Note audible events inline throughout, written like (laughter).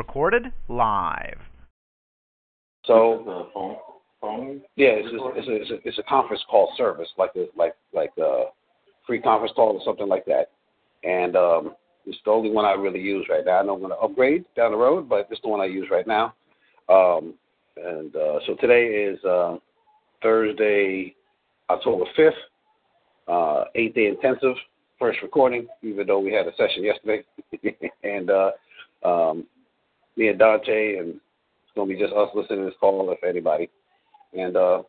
Recorded live. So The phone, phone. yeah, it's just, it's a, it's a conference call service like a like like a free conference call or something like that, and um, it's the only one I really use right now. I know I'm going to upgrade down the road, but it's the one I use right now. Um, and uh, so today is uh, Thursday, October fifth, uh, eighth day intensive, first recording. Even though we had a session yesterday, (laughs) and uh, um, me and Dante and it's gonna be just us listening to this call, if anybody. And uh,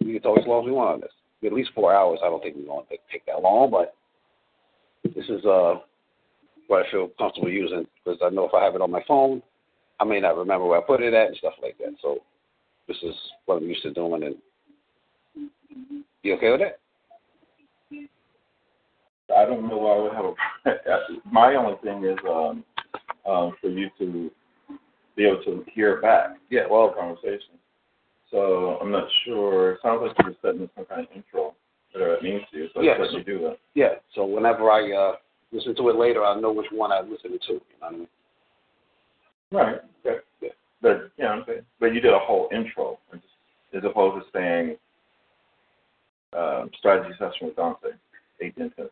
we can talk as long as we want on this. At least four hours. I don't think we're gonna take, take that long, but this is uh, what I feel comfortable using because I know if I have it on my phone, I may not remember where I put it at and stuff like that. So this is what I'm used to doing. And you okay with that? I don't know why I would have a. (laughs) My only thing is um, um, for you to be able to hear back. Yeah. Well, the conversation. So I'm not sure. It sounds like you're setting some kind of intro, whatever it means to you. So Yes. let you do that. yeah. So whenever I uh, listen to it later, I know which one I listened to. You know what I mean? Right. Okay. Yeah. But you know what I'm saying. But you did a whole intro, as opposed to saying um, strategy session with Dante, eight intensive.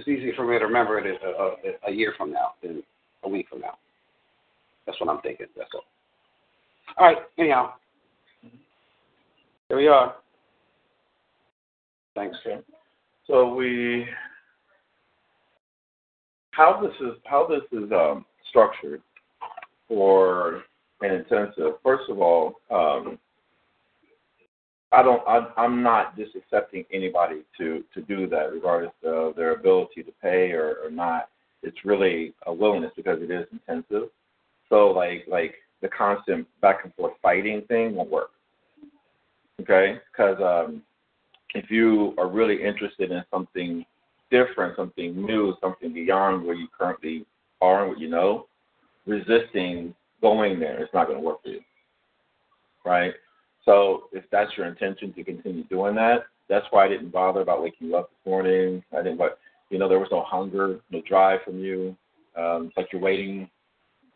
It's easy for me to remember it a, a, a year from now than a week from now. That's what I'm thinking. That's all. All right. Anyhow, here we are. Thanks. Okay. So we, how this is how this is um, structured for an intensive. First of all, um, I don't. I, I'm not just accepting anybody to to do that, regardless of their ability to pay or, or not. It's really a willingness because it is intensive. So like like the constant back and forth fighting thing won't work. Okay, because um, if you are really interested in something different, something new, something beyond where you currently are and what you know, resisting going there is not going to work for you. Right? So if that's your intention to continue doing that, that's why I didn't bother about waking you up this morning. I didn't, but you know, there was no hunger, no drive from you. Um, it's like you're waiting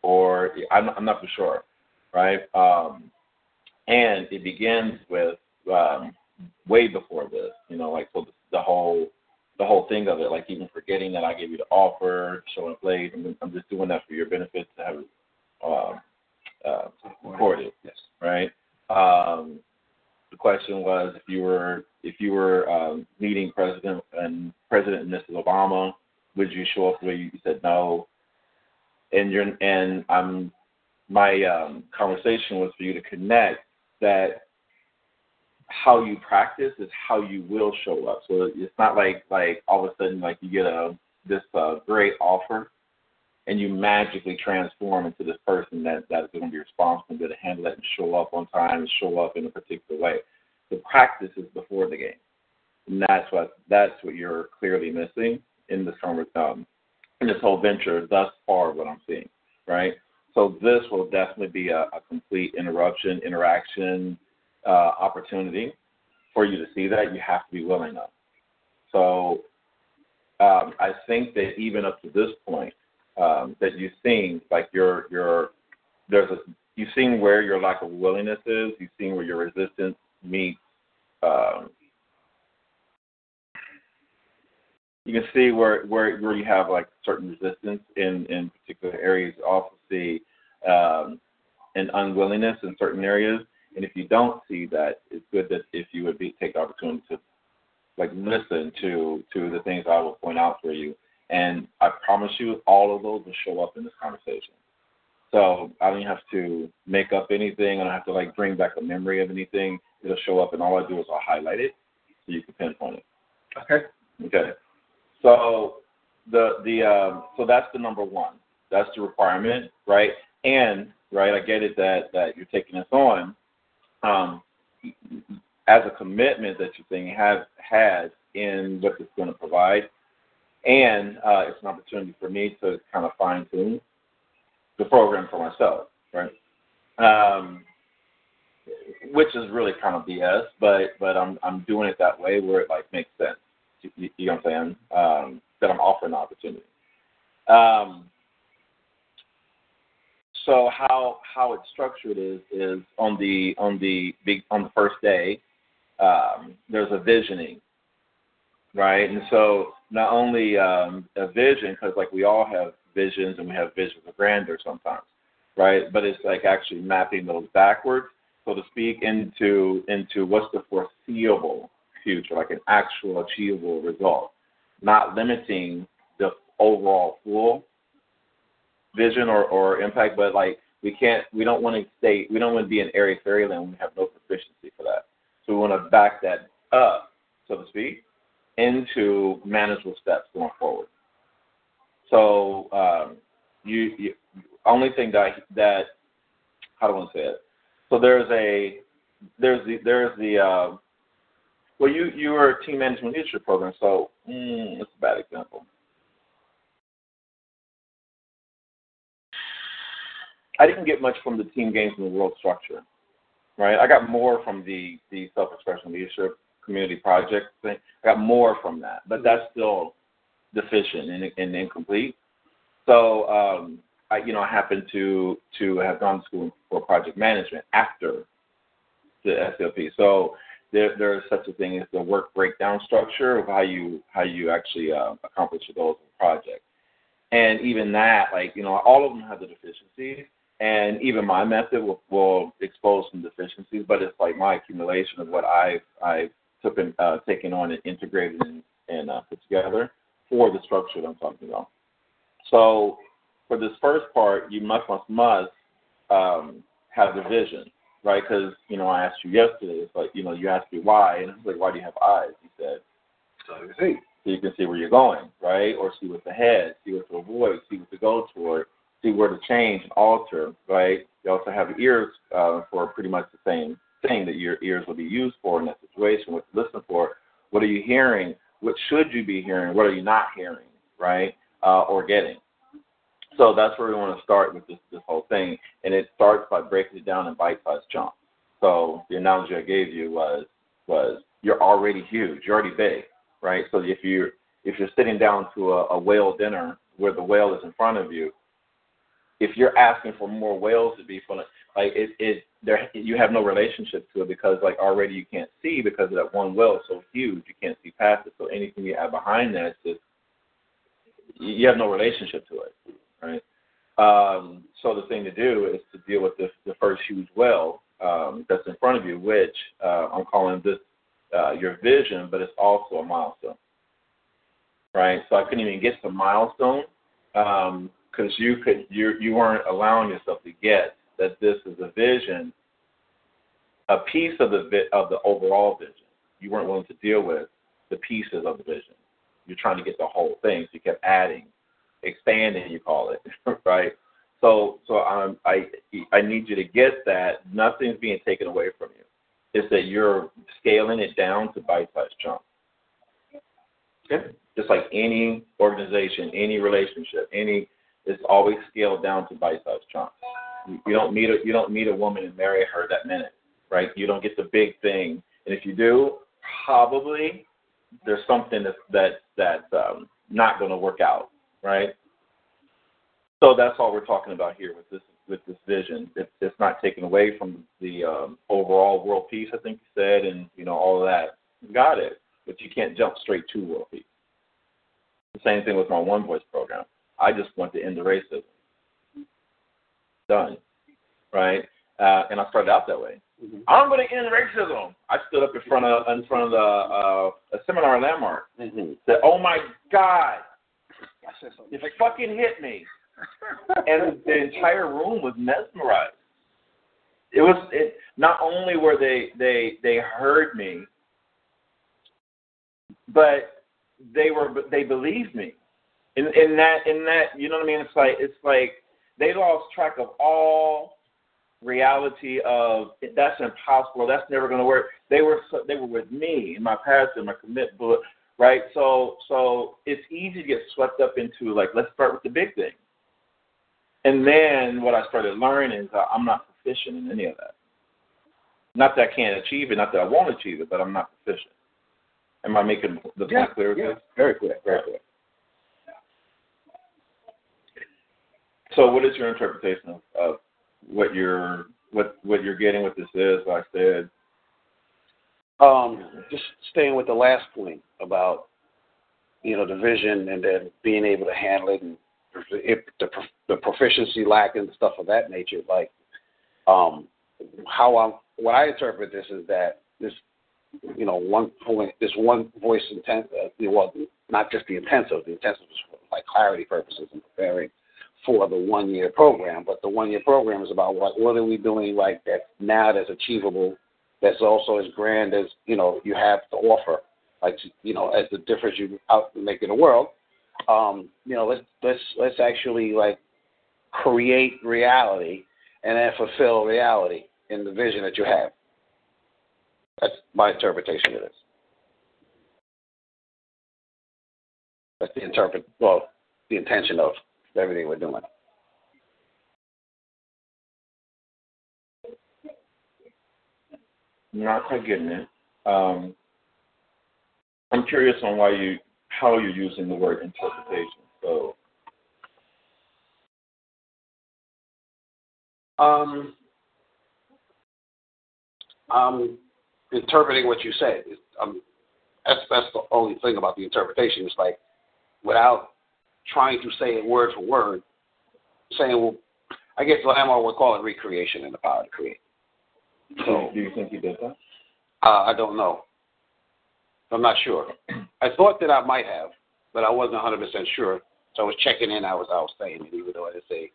or I'm, I'm not for sure, right? Um, and it begins with um, way before this. You know, like so the, the whole the whole thing of it, like even forgetting that I gave you the offer, showing up late. I'm, I'm just doing that for your benefit to have it um, uh, recorded, Yes. right? Um, the question was if you were if you were um, meeting President and President and Mrs. Obama, would you show up the way you said no? And you're and I'm my um, conversation was for you to connect that how you practice is how you will show up. So it's not like like all of a sudden like you get a this uh, great offer and you magically transform into this person that that is going to be responsible and able to handle it and show up on time and show up in a particular way. The practice is before the game, and that's what that's what you're clearly missing in this um, in this whole venture thus far. What I'm seeing, right? So this will definitely be a, a complete interruption, interaction, uh, opportunity for you to see that. You have to be willing enough. So um, I think that even up to this point, um, that you've seen, like your your there's a you've seen where your lack of willingness is. You've seen where your resistance meets. Um, you can see where where where you have like certain resistance in in particular areas. You also see um, an unwillingness in certain areas. And if you don't see that, it's good that if you would be take the opportunity to like listen to to the things I will point out for you. And I promise you, all of those will show up in this conversation. So I don't have to make up anything. I don't have to like bring back a memory of anything. It'll show up, and all I do is I'll highlight it. so you can pinpoint it. Okay. Okay. So the the um, so that's the number one. That's the requirement, right? And right, I get it that that you're taking this on um, as a commitment that you're saying have has in what it's going to provide, and uh, it's an opportunity for me to kind of fine tune the program for myself, right? Um, which is really kind of BS, but but I'm I'm doing it that way where it like makes sense. You, you know what I'm saying? Um, that I'm offering the opportunity. Um, so how how it's structured is is on the on the big on the first day, um, there's a visioning, right? And so not only um, a vision, because like we all have visions and we have visions of grandeur sometimes, right? But it's like actually mapping those backwards, so to speak, into into what's the foreseeable future, like an actual achievable result, not limiting the overall full vision or, or impact, but like we can't, we don't want to stay, we don't want to be in airy fairyland we have no proficiency for that. So we want to back that up, so to speak, into manageable steps going forward. So um, you, you, only thing that that how do I want to say it? So there's a there's the there's the uh, well you you are a team management leadership program, so mm, it's a bad example. I didn't get much from the team games in the world structure, right? I got more from the the self expression leadership community project thing. I got more from that, but that's still deficient and, and incomplete. So um, I, you know, I happened to to have gone to school for project management after the SLP. So there there is such a thing as the work breakdown structure of how you how you actually uh, accomplish your goals in a project. And even that, like you know, all of them have the deficiencies, and even my method will, will expose some deficiencies. But it's like my accumulation of what I've I've took and, uh, taken on and integrated and, and uh, put together for the structure that I'm talking about. So for this first part, you must must must um, have the vision, right? Because you know I asked you yesterday. It's like you know you asked me why, and it's like why do you have eyes? You said So you see. so you can see where you're going, right? Or see what's ahead, see what to avoid, see what to go toward, see where to change and alter, right? You also have ears uh, for pretty much the same thing that your ears will be used for in that situation. What to listen for? What are you hearing? What should you be hearing? What are you not hearing, right? Uh, or getting? So that's where we want to start with this this whole thing, and it starts by breaking it down in bite-sized chunks. So the analogy I gave you was was you're already huge, you're already big, right? So if you're if you're sitting down to a, a whale dinner where the whale is in front of you, if you're asking for more whales to be full, like it, it there you have no relationship to it because like already you can't see because of that one whale is so huge you can't see past it. So anything you add behind that is just you have no relationship to it, right? Um, so the thing to do is to deal with the, the first huge whale um, that's in front of you, which uh, I'm calling this uh, your vision, but it's also a milestone, right? So I couldn't even get to milestone because um, you could you you weren't allowing yourself to get that this is a vision, a piece of the vi- of the overall vision. You weren't willing to deal with the pieces of the vision. You're trying to get the whole thing, so you kept adding, expanding. You call it (laughs) right. So so um, I I need you to get that nothing's being taken away from you. It's that you're scaling it down to bite-sized chunks. Okay. Just like any organization, any relationship, any it's always scaled down to bite-sized chunks. You, don't meet a you don't meet a woman and marry her that minute, right? You don't get the big thing, and if you do, probably there's something that's that that's um, not going to work out, right? So that's all we're talking about here with this with this vision. It's, it's not taken away from the um, overall world peace, I think you said, and you know all of that. Got it, but you can't jump straight to world peace. The same thing with my One Voice program. I just want to end the racism. Done, right? Uh, and I started out that way. Mm-hmm. I'm going to end racism. I stood up in front of in front of the uh, a seminar landmark. Mm-hmm. Said, "Oh my God, I said something. it fucking hit me!" (laughs) and the entire room was mesmerized. It was it. Not only were they they they heard me, but they were they believed me. In in that in that you know what I mean? It's like it's like they lost track of all reality of that's impossible. That's never going to work. They were they were with me in my past and my commit book, right? So so it's easy to get swept up into like let's start with the big thing. And then what I started learning is I'm not proficient in any of that. Not that I can't achieve it, not that I won't achieve it, but I'm not proficient. Am I making the Yeah, point clear? yeah, very clear, very clear. So, what is your interpretation of, of what you're what what you're getting? What this is? Like I said, Um, just staying with the last point about you know the vision and then being able to handle it and if the the proficiency lack and stuff of that nature. Like um, how I'm what I interpret this is that this you know one point this one voice intent uh, well not just the intensive the intensive for like clarity purposes and preparing for the one year program, but the one year program is about what what are we doing like that now that's achievable that's also as grand as you know you have to offer, like you know as the difference you out make in the world. Um, you know, let's let's let's actually like create reality and then fulfill reality in the vision that you have. That's my interpretation of this. That's the interpret well, the intention of everything we're doing. not quite getting it. Um, I'm curious on why you how you're using the word interpretation. So, Um, I'm interpreting what you said. Um, that's that's the only thing about the interpretation. It's like without trying to say it word for word, saying, well, I guess Lamar would call it recreation and the power to create. So do you think you did that? uh, I don't know. I'm not sure. (clears throat) I thought that I might have, but I wasn't 100 percent sure. So I was checking in. I was I was saying it, even though I didn't say,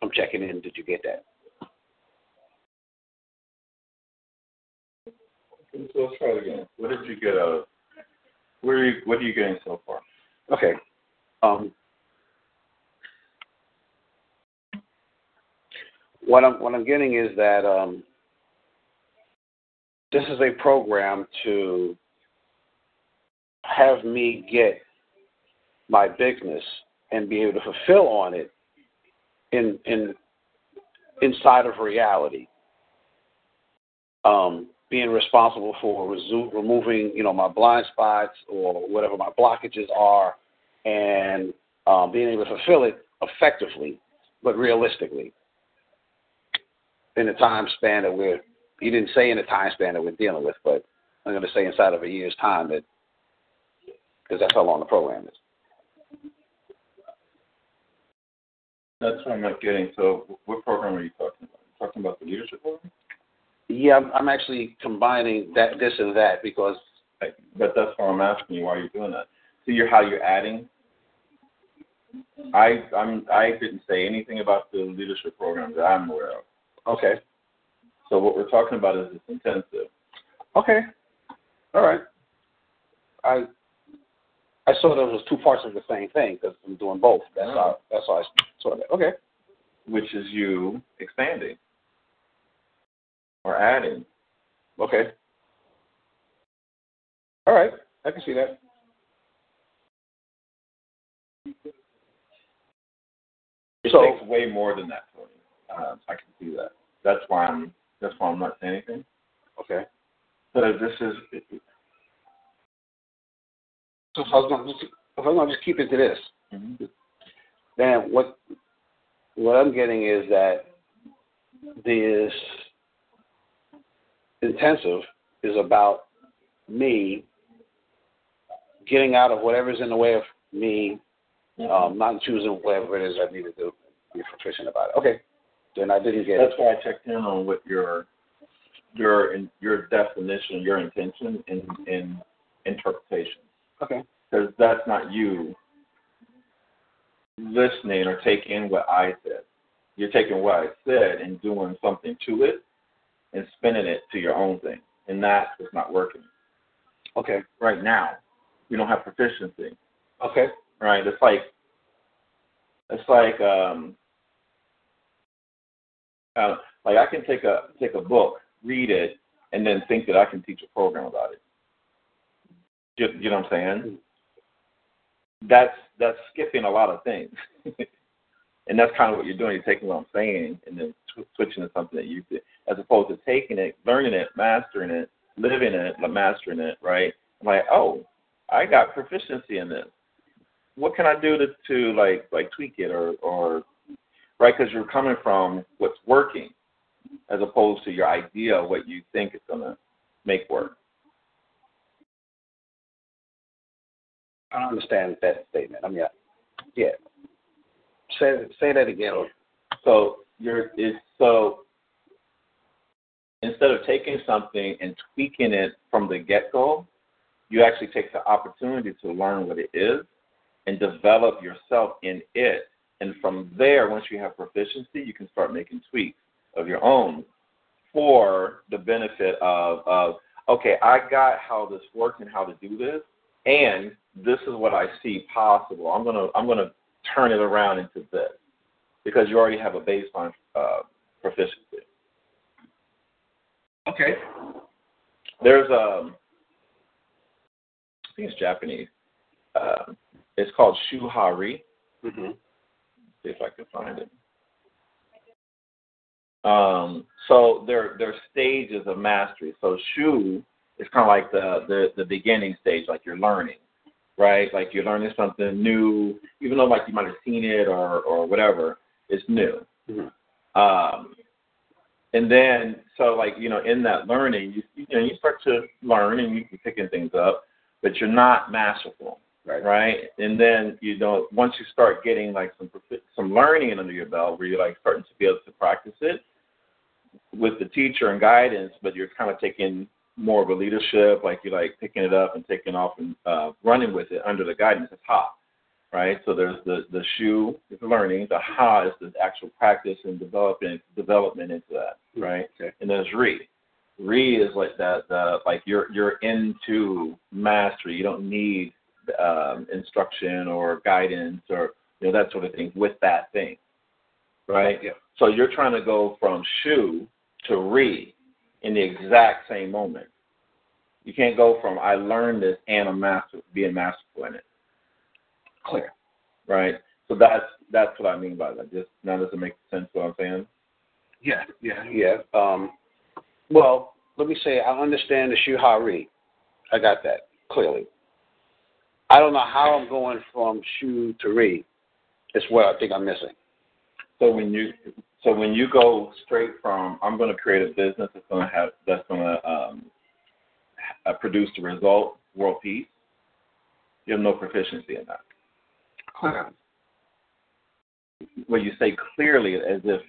"I'm checking in." Did you get that? So let's try it again. What did you get out of? Where are you, what are you getting so far? Okay. Um, what I'm what I'm getting is that um, this is a program to have me get my business and be able to fulfill on it in in inside of reality. Um, being responsible for resu- removing, you know, my blind spots or whatever my blockages are, and um, being able to fulfill it effectively, but realistically, in the time span that we're. You didn't say in the time span that we're dealing with, but I'm going to say inside of a year's time that, because that's how long the program is. That's what I'm not getting. So, what program are you talking about? you talking about the leadership program? Yeah, I'm, I'm actually combining that, this, and that because But that's why I'm asking you why you're doing that. See, you're how you're adding. I I'm I didn't say anything about the leadership program that I'm aware of. okay, So what we're talking about is this intensive. okay, all right. I I saw those as two parts of the same thing because I'm doing both. That's how that's how I saw that. Okay, which is you expanding or adding. okay, all right. I can see that. It So- takes way more than that for you. Uh, I can see that. That's why I'm. That's why I'm not saying anything. Okay. But this is. So if I was going to just, if I was going to just keep it to this, then what what I'm getting is that this intensive is about me getting out of whatever's in the way of me um, not choosing whatever it is I need to do. Be proficient about it. Okay. Then I didn't get That's it. why I checked in on what your your your definition, your intention in in interpretation, Okay. because that's not you listening or taking what I said. You're taking what I said and doing something to it and spinning it to your own thing, and that's what's not working Okay. right now. we don't have proficiency. Okay. Right? It's like it's like um uh, like I can take a take a book, read it, and then think that I can teach a program about it. You, you know what I'm saying? That's that's skipping a lot of things, (laughs) and that's kind of what you're doing. You're taking what I'm saying and then sw- switching to something that you as opposed to taking it, learning it, mastering it, living it, mastering it. Right? I'm like, oh, I got proficiency in this. What can I do to to like like tweak it or or right? Because you're coming from what's working, as opposed to your idea of what you think is gonna make work. I don't understand that statement. I mean, yeah. Say say that again. So you're it's so instead of taking something and tweaking it from the get go, you actually take the opportunity to learn what it is and develop yourself in it. And from there, once you have proficiency, you can start making tweaks of your own for the benefit of, of okay, I got how this works and how to do this, and this is what I see possible. I'm gonna I'm gonna turn it around into this because you already have a baseline uh, proficiency. Okay. There's a, I think it's Japanese. Um, it's called shuhari. hmm See if I can find it. Um, so there there are stages of mastery. So shu is kind of like the, the the beginning stage, like you're learning, right? Like you're learning something new, even though like you might have seen it or or whatever. It's new. Mhm. Um, and then so like you know in that learning, you you know you start to learn and you can picking things up, but you're not masterful Right. right? And then you know once you start getting like some some learning under your belt, where you'ri like starting to be able to practice it with the teacher and guidance, but you're kind of taking more of a leadership, like you're like picking it up and taking off and uh, running with it under the guidance. It's ha, right? So there's the the shu is learning, the ha is the actual practice and developing development into that, right? Okay. And there's re. Ri is like that, the, like you're you're into mastery. You don't need um, instruction or guidance or you know that sort of thing with that thing, right? Yeah. So you'ri trying to go from shu to re in the exact same moment. You can't go from I learned this and I'm master being masterful in it, Clear. right? So that's that's what I mean by that. Just now does it make sense what I'm saying? Yeah. Yeah. Yeah. Um. Well, let me say I understand the shuhari. I got that clearly. I don't know how I'm going from shu to read. It's what I think I'm missing. So when you so when you go straight from I'm going to create a business that's going to have that's going to um, uh, produce the result world peace, you have no proficiency in that. Clear. When you say clearly, as if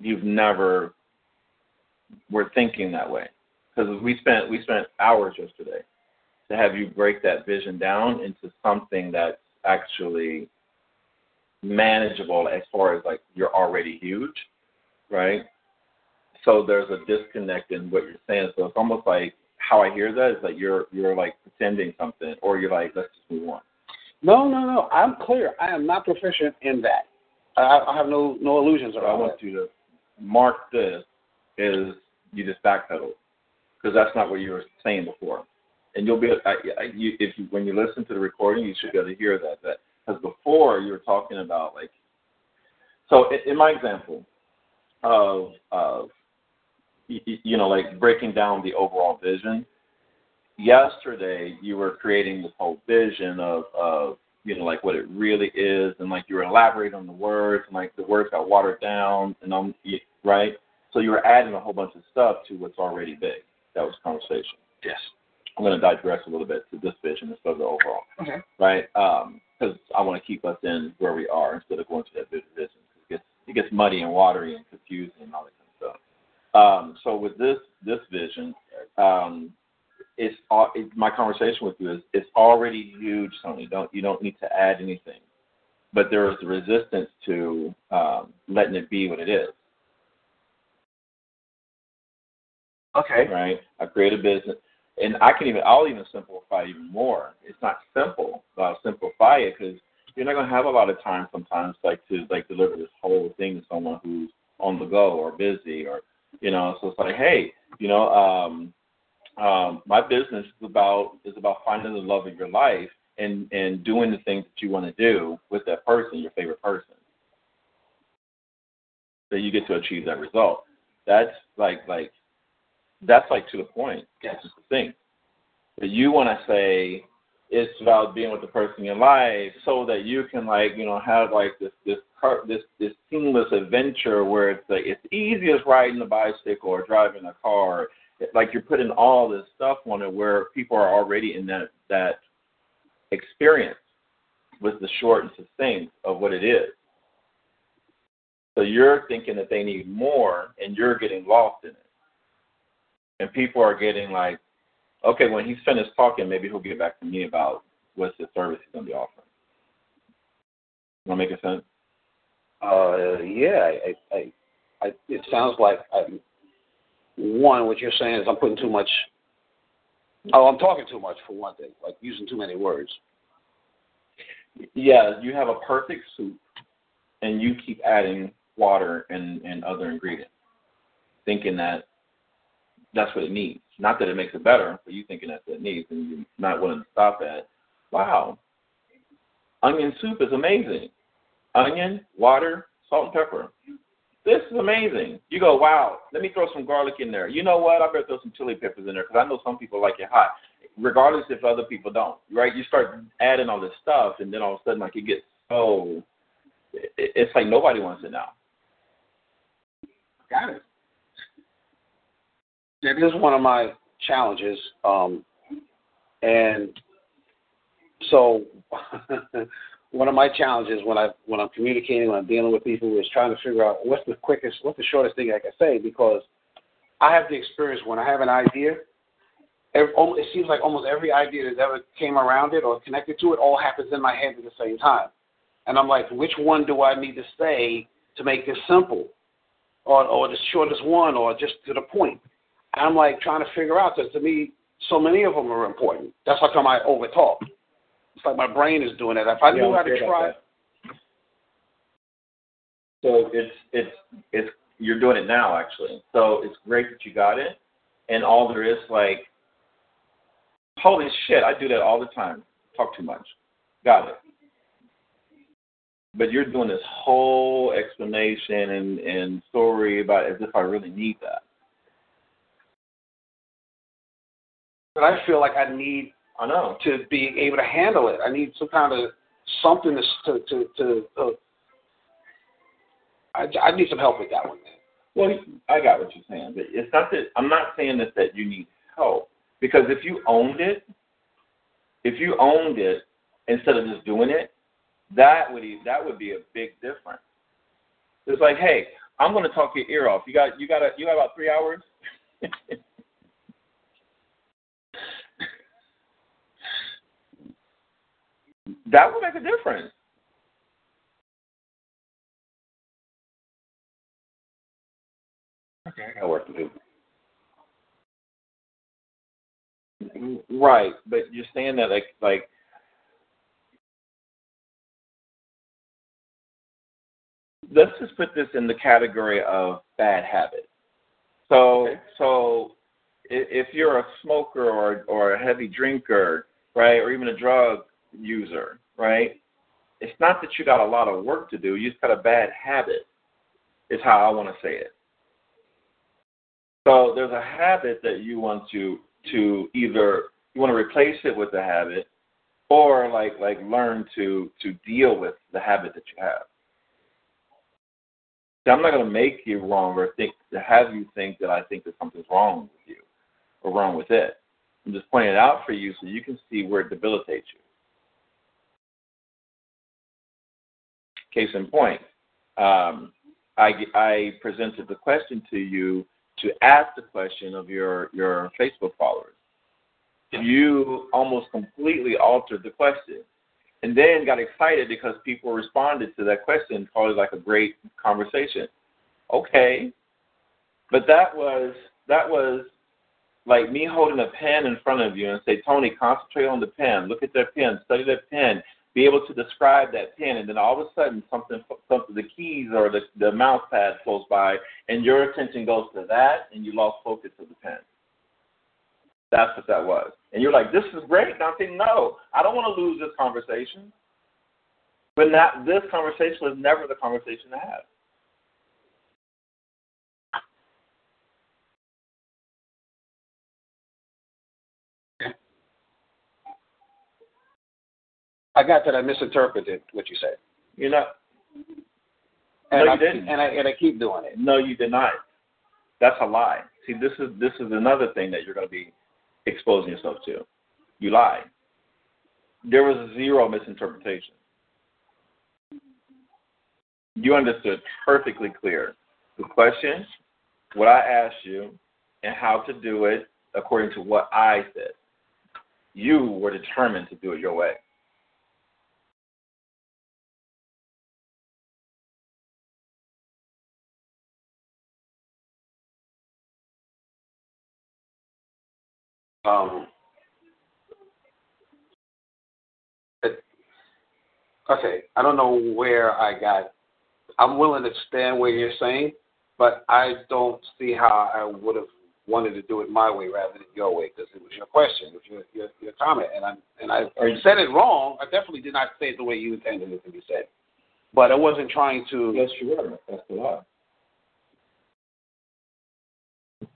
you've never were thinking that way, because we spent we spent hours yesterday to have you break that vision down into something that's actually manageable as far as like you're already huge, right? So there's a disconnect in what you're saying. So it's almost like how I hear that is that you're you're like pretending something, or you're like let's just move on. No, no, no. I'm clear. I am not proficient in that. I, I have no no illusions So I want that. you to mark this as you just backpedal because that's not what you were saying before. And you'll be I, I, you, if you when you listen to the recording, you should be able to hear that. That because before you were talking about like so in, in my example of of you know like breaking down the overall vision. Yesterday you were creating this whole vision of of you know like what it really is and like you were elaborating on the words and like the words got watered down and on right so you were adding a whole bunch of stuff to what's already big that was conversation Yes. I'm going to digress a little bit to this vision instead of the overall Okay. right because i want to keep us in where we are instead of going to that big vision it gets it gets muddy and watery and confusing and all that kind of stuff um, so with this this vision um, it's all it, my conversation with you is it's already huge, Tony. Don't you don't need to add anything, but there is the resistance to um, letting it be what it is. Okay. Right? I create a business, and I can even I'll even simplify even more. It's not simple. Uh, simplify it because you're not going to have a lot of time sometimes, like to like deliver this whole thing to someone who's on the go or busy or you know. So it's like, hey, you know, um, um, my business is about is about finding the love of your life and and doing the things that you want to do with that person, your favorite person. That you get to achieve that result. That's like like that's like to the point. That's just the thing. But you want to say it's about being with the person in life so that you can like you know have like this this car this this seamless adventure where it's like it's easy as riding a bicycle or driving a car like you're putting all this stuff on it where people are already in that that experience with the short and succinct of what it is so you're thinking that they need more and you're getting lost in it and people are getting like okay, when he's finished talking, maybe he'll get back to me about what's the service he's going to be offering. Want to make a sense? Uh, yeah, I, I, I, it sounds like I'm, one. What you're saying is I'm putting too much. Oh, I'm talking too much for one thing, like using too many words. Yeah, you have a perfect soup, and you keep adding water and and other ingredients, thinking that that's what it needs. Not that it makes it better, but you thinking that's what it needs, and you're not willing to stop at. Wow, onion soup is amazing. Onion, water, salt and pepper. This is amazing. You go, wow. Let me throw some garlic in there. You know what? I better throw some chili peppers in there because I know some people like it hot, regardless if other people don't. Right? You start adding all this stuff, and then all of a sudden, like it gets so. It's like nobody wants it now. Got it that is one of my challenges. Um, and so (laughs) one of my challenges when I when I'm communicating, when I'm dealing with people, is trying to figure out what's the quickest, what's the shortest thing I can say because I have the experience when I have an idea. It seems like almost every idea that ever came around it or connected to it all happens in my head at the same time, and I'm like, which one do I need to say to make this simple, or or the shortest one, or just to the point? I'm like trying to figure out because to me, so many of them are important. That's how come I overtalk. It's like my brain is doing it. If I Yeah, knew how to try, So it's it's it's you're doing it now actually. So it's great that you got it, and all there is like, holy shit, I do that all the time. Talk too much. Got it. But you're doing this whole explanation and and story about as if I really need that. But I feel like I need I know. to be able to handle it. I need some kind of something to to to. to uh, I, I need some help with that one, man. Well, I got what you're saying, but it's not that I'm not saying that that you need help because if you owned it, if you owned it instead of just doing it, that would be, that would be a big difference. It's like, hey, I'm going to talk your ear off. You got you got a, you got about three hours. (laughs) that would make a difference. Okay, I got work to do. Right, but you're saying that like like let's just put this in the category of bad habit. So Okay. so if you're a smoker or or a heavy drinker, right, or even a drug user, right? It's not that you got a lot of work to do, you just got a bad habit. Is how I want to say it. So there's a habit that you want to to either you want to replace it with a habit or like like learn to to deal with the habit that you have. See, I'm not going to make you wrong or think to have you think that I think that something's wrong with you or wrong with it. I'm just pointing it out for you so you can see where it debilitates you. Case in point, um, I, I presented the question to you to ask the question of your, your Facebook followers. You almost completely altered the question and then got excited because people responded to that question, called it like a great conversation. Okay. But that was that was like me holding a pen in front of you and say, Tony, concentrate on the pen, look at that pen, study that pen, be able to describe that pen, and then all of a sudden something, something the keys or the, the mouse pad flows by, and your attention goes to that, and you lost focus of the pen. That's what that was. And you're like, this is great. And I'm saying, no, I don't want to lose this conversation. But that this conversation was never the conversation to have. I got that I misinterpreted what you said. You know, And No, I you didn't. and I and I keep doing it. no, you did not. That's a lie. See, this is this is another thing that you're going to be exposing yourself to. You lied. There was zero misinterpretation. You understood perfectly clear the question, what I asked you, and how to do it according to what I said. You were determined to do it your way. Um, it, okay, I don't know where I got. I'm willing to stand where you're saying, but I don't see how I would have wanted to do it my way rather than your way because it was your question, it was your your, your comment, and I and I you, said it wrong. I definitely did not say it the way you intended it to be said, but I wasn't trying to. Yes, you were. That's the lie.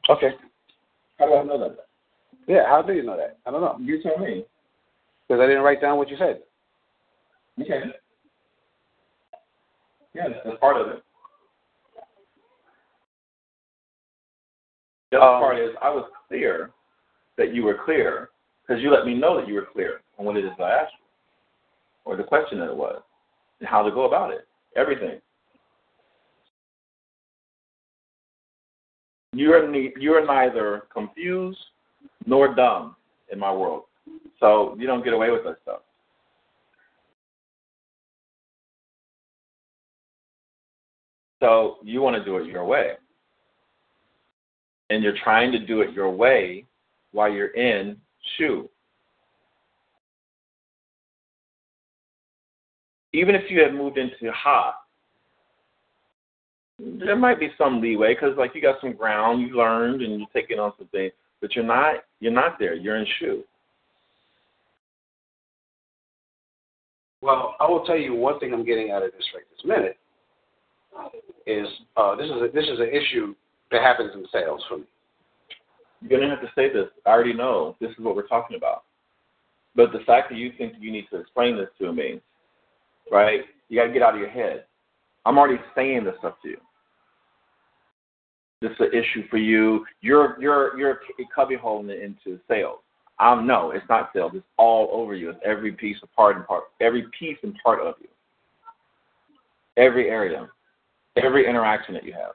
Okay. How do I know that? Yeah. How do you know that? I don't know You tell me. because I didn't write down what you said. Okay. Yes, that's part of it. The other Um, part is I was clear that you were clear because you let me know that you were clear on what it is I asked you, or the question that it was, and how to go about it. Everything. You're ne- you're neither confused nor dumb in my world, so you don't get away with that stuff. So you want to do it your way. And you're trying to do it your way while you're in shu. Even if you had moved into ha, there might be some leeway because like you got some ground you learned and you're taking on some things, but you're not you're not there. You're in shu. Well, I will tell you one thing I'm getting out of this right this minute is uh, this is a, this is an issue that happens in sales for me. You're gonna have to say this. I already know this is what we're talking about. But the fact that you think you need to explain this to me, right? You got to get out of your head. I'm already saying this stuff to you. This is an issue for you. You're you're you're cubby holding it into sales. Um, no, it's not sales. It's all over you. It's every piece of part and part, every piece and part of you. Every area, every interaction that you have.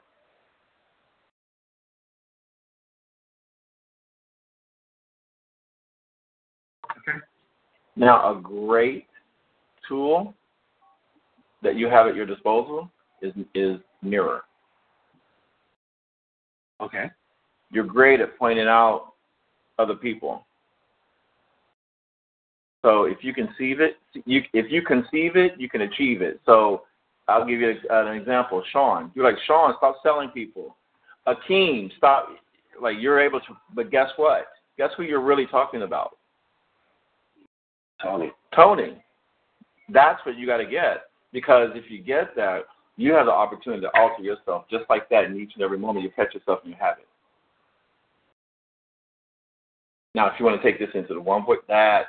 Okay. Now, a great tool that you have at your disposal is is mirror. Okay. You're great at pointing out other people. So if you conceive it, you if you conceive it, you can achieve it. So I'll give you an example. Sean, you're like Sean, stop selling people. Akeem, stop. Like you're able to, but guess what? Guess who you're really talking about? Tony. Tony. That's what you got to get. Because if you get that, you have the opportunity to alter yourself just like that in each and every moment. You catch yourself and you have it. Now, if you want to take this into the one voice, that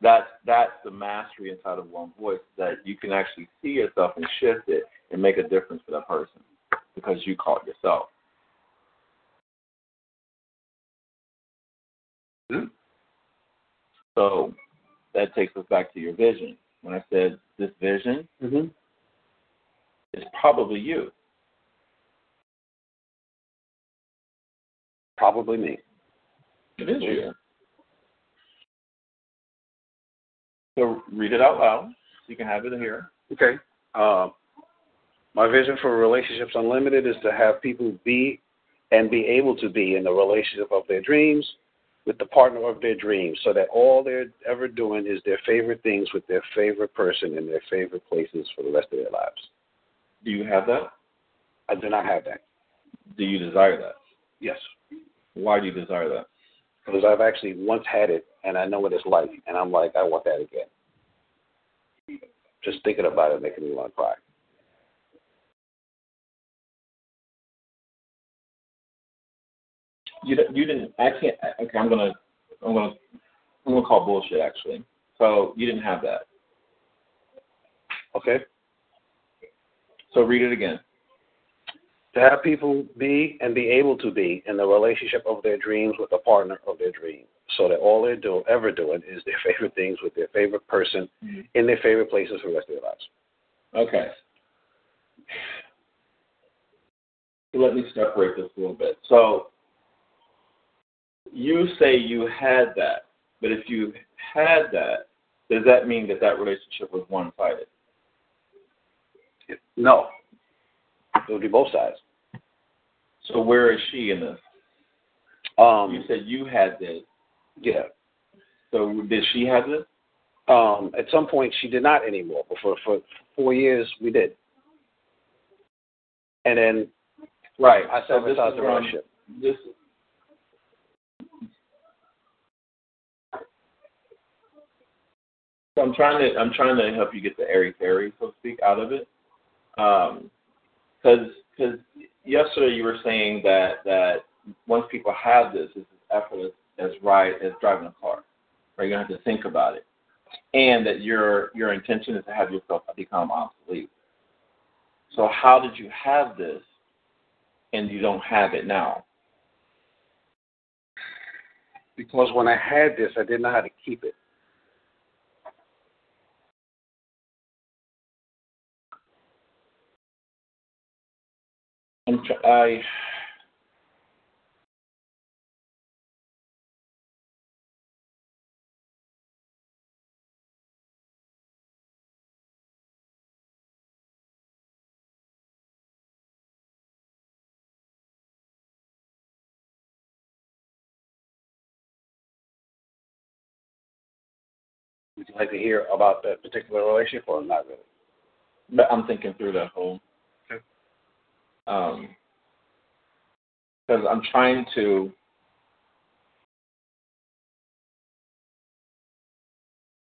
that's that's the mastery inside of one voice that you can actually see yourself and shift it and make a difference for that person because you call it yourself. So that takes us back to your vision. When I said this vision Mm-hmm. Is probably you. Probably me. It is you. So read it out loud. You can have it here. Okay. Uh, my vision for Relationships Unlimited is to have people be and be able to be in the relationship of their dreams with the partner of their dreams so that all they're ever doing is their favorite things with their favorite person in their favorite places for the rest of their lives. Do you have that? I do not have that. Do you desire that? Yes. Why do you desire that? Because I've actually once had it and I know what it's like and I'm like, I want that again. Just thinking about it making me want to cry. You you didn't. I can't. Okay, I'm gonna I'm gonna I'm gonna call bullshit actually. So you didn't have that. Okay? So read it again. To have people be and be able to be in the relationship of their dreams with the partner of their dream. So that all they're do, ever doing is their (laughs) favorite things with their favorite person mm-hmm. in their favorite places for the rest of their lives. Okay. Let me separate this a little bit. So you say you had that, but if you had that, does that mean that that relationship was one-sided? No. It would be both sides. So where is she in this? Um, You said you had this. yeah. So did she have this? Um, at some point, she did not anymore. But for, for four years, we did. And then Right. I So this sabotaged is the where I'm- relationship. This. So I'm trying to I'm trying to help you get the airy fairy, so to speak, out of it. Um, because because yesterday you were saying that that once people have this, it's as effortless as ride as driving a car. Right, you don't have to think about it, and that your your intention is to have yourself become obsolete. So how did you have this, and you don't have it now? Because when I had this, I didn't know how to keep it. I'm tr- I Would you like to hear about that particular relationship or not really? but I'm thinking through that whole. Um, because I'm trying to.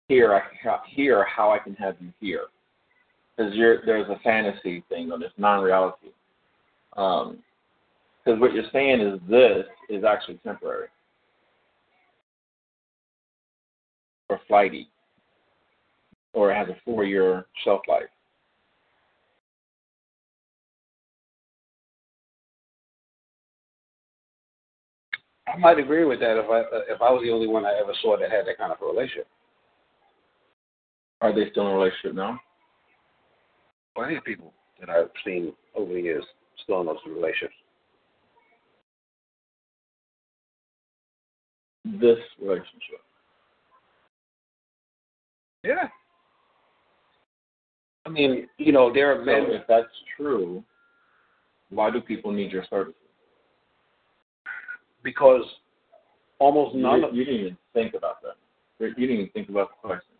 Hear, hear how I can have you here, because there's a fantasy thing on this non-reality. Um, because what you're saying is this is actually temporary or flighty, or it has a four-year shelf life. I might agree with that if I uh, if I was the only one I ever saw that had that kind of a relationship. Are they still in a relationship now? Plenty of people that I've seen over the years still in those relationships. This relationship. Yeah. I mean, you know, there are So men. if that's true, why do people need your services? Because almost You, none of you didn't even think about that. You didn't even think about the question.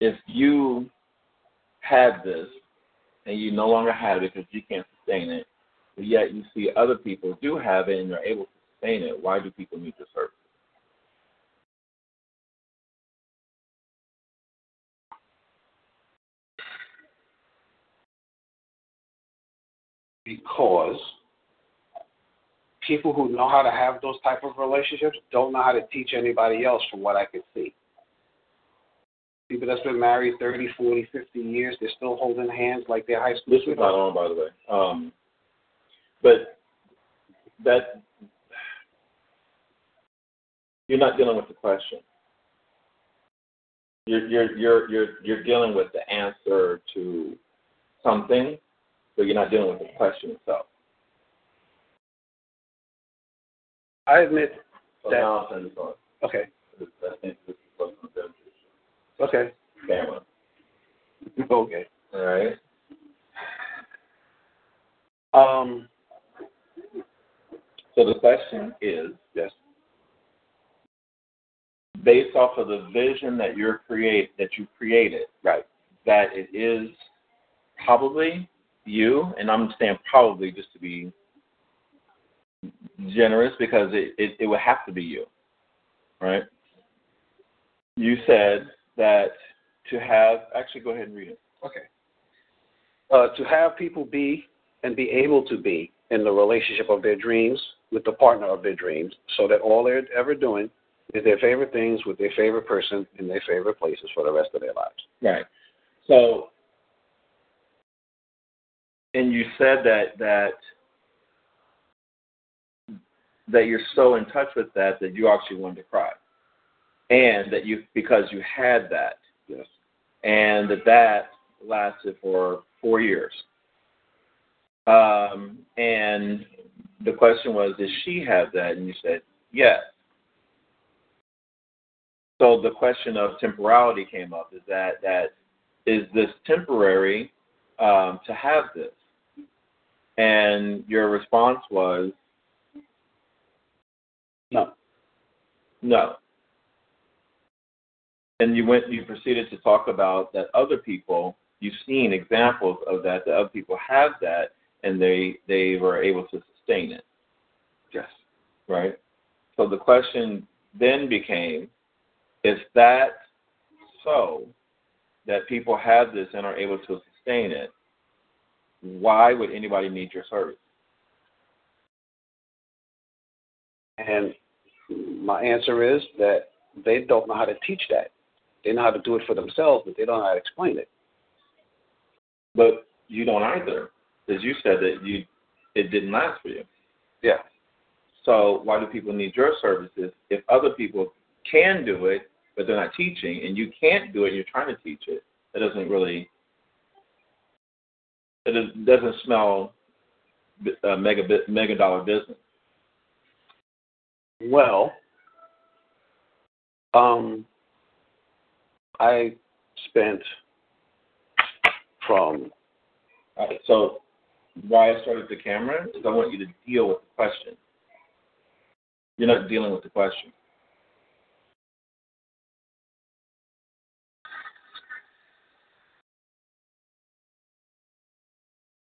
If you had this and you no longer have it because you can't sustain it, but yet you see other people do have it and they're able to sustain it, why do people need your services? because people who know how to have those type of relationships don't know how to teach anybody else from what I can see. People that's been married 30, 40, 50 years, they're still holding hands like they're high school This is not on, by the way. Um, but that you're not dealing with the question. You're you're you're you're you're dealing with the answer to something, but you're not dealing with the question itself. I admit So That- now I'll okay, This- I think this is what's on the okay, camera. okay. All right. Um, So the question is, Yes. based off of the vision that you're create that you created, Right. that it is probably you, and I'm saying probably just to be generous because it, it, it would have to be you, right? You said that to have actually go ahead and read it. Okay. Uh, to have people be and be able to be in the relationship of their dreams with the partner of their dreams, so that all they're ever doing is their favorite things with their favorite person in their favorite places for the rest of their lives. Right. So, and you said that that that you're so in touch with that that you actually wanted to cry, and that you because you had that, Yes. and that that lasted for four years. Um, and the question was, did she have that? And you said yes. So the question of temporality came up. Is that that is this temporary um, to have this? And your response was No. no. And you went. You proceeded to talk about that other people. You've seen examples of that. That other people have that, and they they were able to sustain it. Yes. Right. So the question then became, is that so that people have this and are able to sustain it? Why would anybody need your service? And my answer is that they don't know how to teach that. They know how to do it for themselves, but they don't know how to explain it. But you don't either, because you said that you it didn't last for you. Yeah. So why do people need your services if other people can do it, but they're not teaching, and you can't do it, and you're trying to teach it? That doesn't really. It doesn't smell uh, mega mega dollar business. Well, um, I spent from All right, so why I started the camera is I want you to deal with the question. You're not dealing with the question.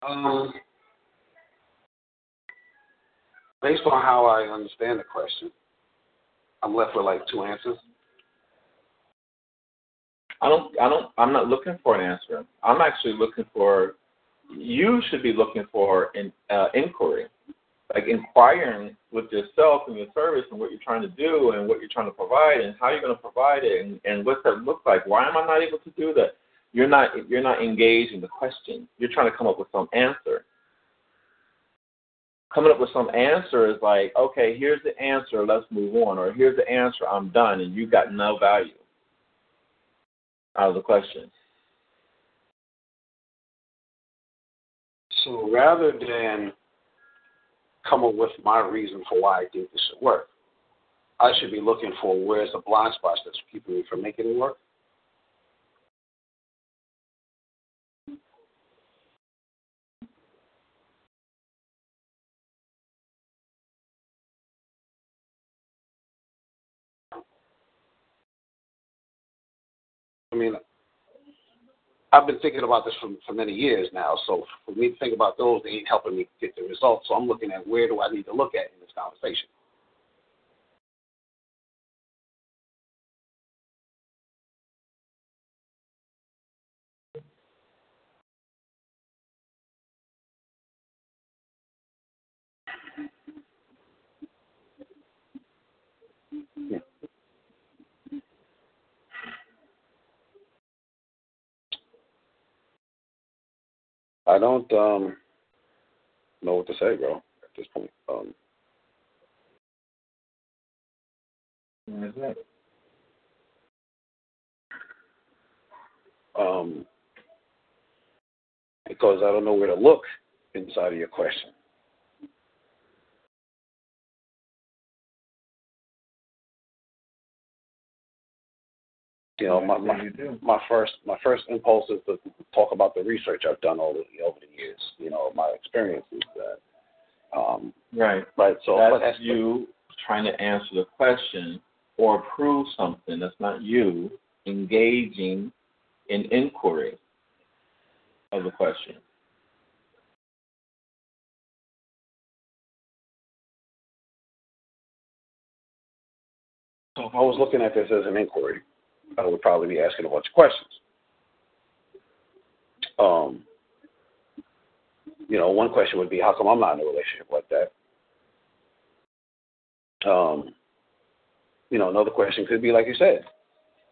um, based on how I understand the question, I'm left with like two answers. I don't. I don't. I'm not looking for an answer. I'm actually looking for. You should be looking for an uh, inquiry, like inquiring with yourself and your service and what you're trying to do and what you're trying to provide and how you're going to provide it and, and what's that look like. Why am I not able to do that? You're not. You're not engaged in the question. You're trying to come up with some answer. Coming up with some answer is like, okay, here's the answer. Let's move on, or here's the answer. I'm done, and you got no value out of the question. So rather than come up with my reason for why I think this should work, I should be looking for where's the blind spots that's keeping me from making it work. I mean, I've been thinking about this for, for many years now. So for me to think about those, they ain't helping me get the results. So I'm looking at where do I need to look at in this conversation. I don't um know what to say, bro, at this point. Um um because I don't know where to look inside of your question. You know, my, my you do. my first my first impulse is to talk about the research I've done over the over the years. You know, my experiences that Um, Right. right. So that's that's you trying to answer the question or prove something. That's not you engaging in inquiry of the question. So if I was looking at this as an inquiry, I would probably be asking a bunch of questions. Um, you know, one question would be, how come I'm not in a relationship like that? Um, you know, another question could be, like you said,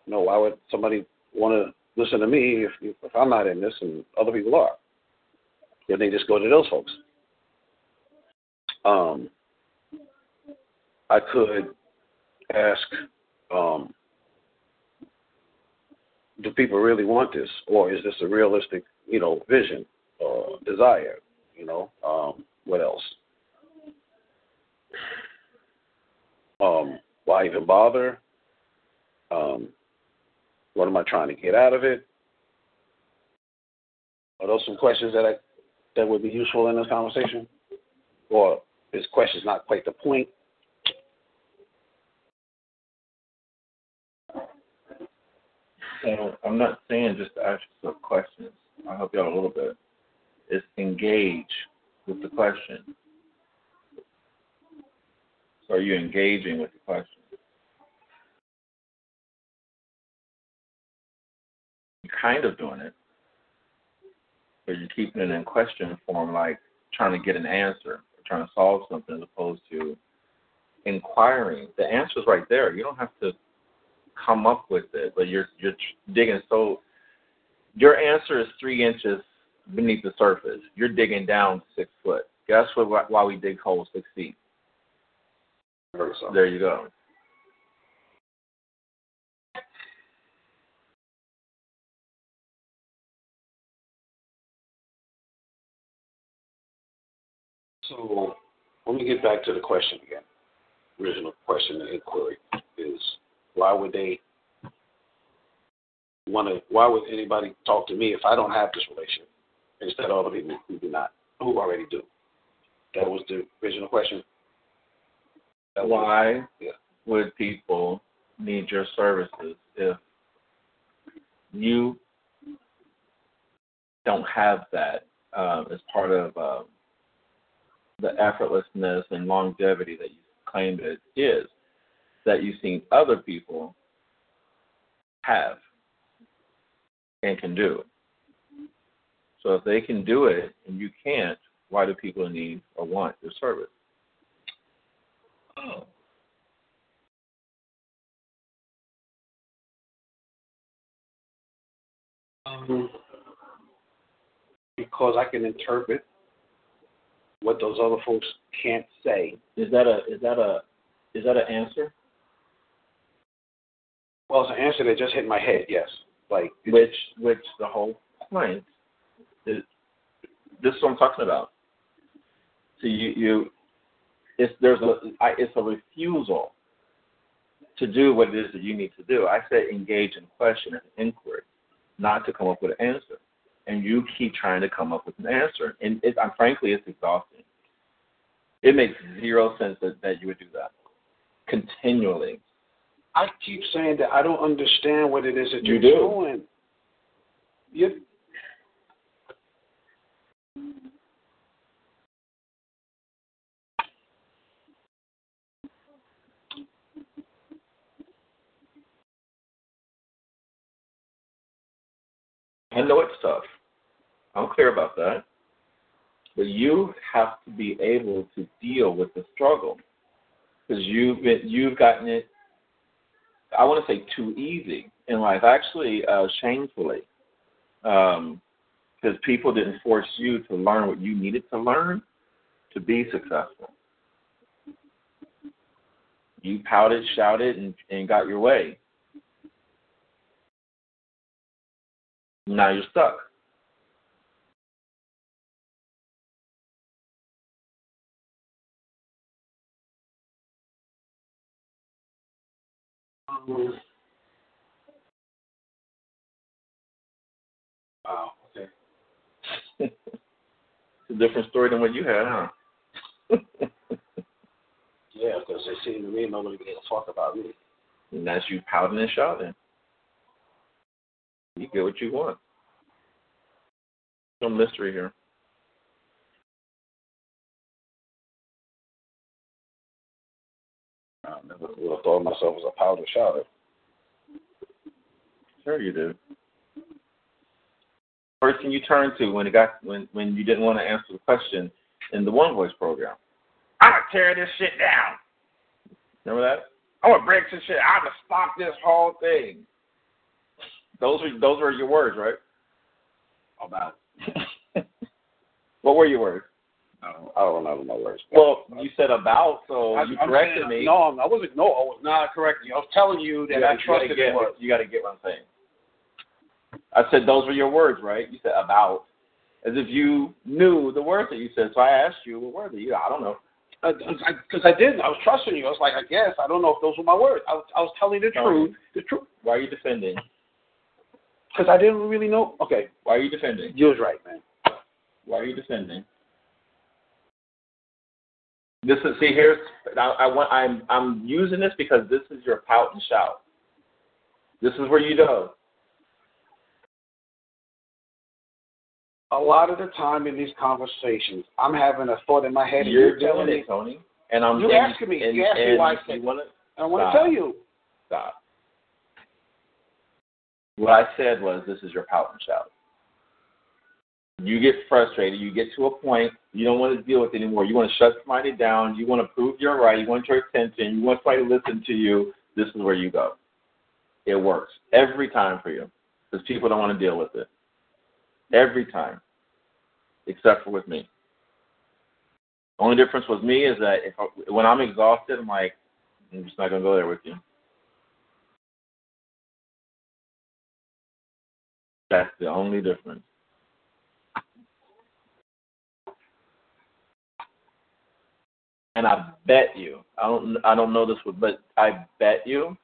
you know, why would somebody want to listen to me if, if I'm not in this and other people are? Then they just go to those folks. Um, I could ask, um, do people really want this, or is this a realistic, you know, vision or desire? You know, um, what else? Um, why even bother? Um, what am I trying to get out of it? Are those some questions that I that would be useful in this conversation, or is questions not quite the point? So I'm not saying just ask yourself questions. I'll help you out a little bit. It's engage with the question. So are you engaging with the question? You're kind of doing it, but you're keeping it in question form, like trying to get an answer or trying to solve something, as opposed to inquiring. The answer's right there. You don't have to come up with it, but you're you're digging so. Your answer is three inches beneath the surface. You're digging down six foot. Guess what? Why we dig holes six feet? There you go. So let me get back to the question again. Original question and inquiry is why would they want to? Why would anybody talk to me if I don't have this relationship instead of other people who do not, who already do? That was the original question. That was- Why yeah. would people need your services if you don't have that um, as part of um, the effortlessness and longevity that you claim it is that you've seen other people have and can do. So if they can do it and you can't, why do people need or want your service? Oh. Um, because I can interpret what those other folks can't say. Is that a is that a is that an answer? Well, it's an answer that just hit my head. Yes, like Which which the whole point is this is what I'm talking about. So you you it's there's a I, it's a refusal to do what it is that you need to do. I said engage in question and inquiry, not to come up with an answer. And you keep trying to come up with an answer, and it, I'm frankly, it's exhausting. It makes zero sense that, that you would do that continually. I keep saying that I don't understand what it is that You you're do. doing. You I know it's tough. I'm clear about that. But you have to be able to deal with the struggle because you've been you've gotten it. I want to say too easy in life, actually uh, shamefully, because people didn't force you to learn what you needed to learn to be successful. You pouted, shouted, and, and got your way. Now you're stuck. Um, wow. Okay. (laughs) It's a different story than what you had, huh? (laughs) Yeah, because they seem to me nobody to talk about me. and that's you pouting and shouting. You get what you want. No mystery here. Um, I never would have thought of myself as a powder shouter. Sure you do. Person you turned to when it got when when you didn't want to answer the question in the one voice program. I'm gonna tear this shit down. Remember that? I'm gonna break this shit. I'm gonna stop this whole thing. Those were those were your words, right? About (laughs) what were your words? I don't, I don't know my words. Well, you said about, so I- you I'm corrected saying- me. No, I wasn't. No, I was not correcting you. I was telling you that you I trusted you gotta get. You got to get what I'm saying. I said those were your words, right? You said about, as if you knew the words that you said. So I asked you, what were they? You, I don't know. Because I, didn't. I was trusting you. I was like, I guess. I don't know if those were my words. I was, I was telling the No. truth. The truth. Why are you defending? Because I didn't really know. Okay, Why are you defending? you was right, man. Why are you defending? This is see here's I, I want I'm I'm using this because this is your pout and shout. This is where you go. A lot of the time in these conversations, I'm having a thought in my head, and You're you're telling doing me. Tony. And I'm You and- asking me. And, You asked me why I said- wanna I want to tell you. stop. What I said was this is your pout and shout. You get frustrated, you get to a point, you don't want to deal with it anymore. You want to shut somebody down, you want to prove you're right, you want your attention, you want somebody to listen to you. This is where you go. It works every time for you because people don't want to deal with it. Every time, except for with me. The only difference with me is that if I, when I'm exhausted, I'm like, I'm just not gonna go there with you. That's the only difference. And I bet you, I don't, I don't know this, one, but I bet you,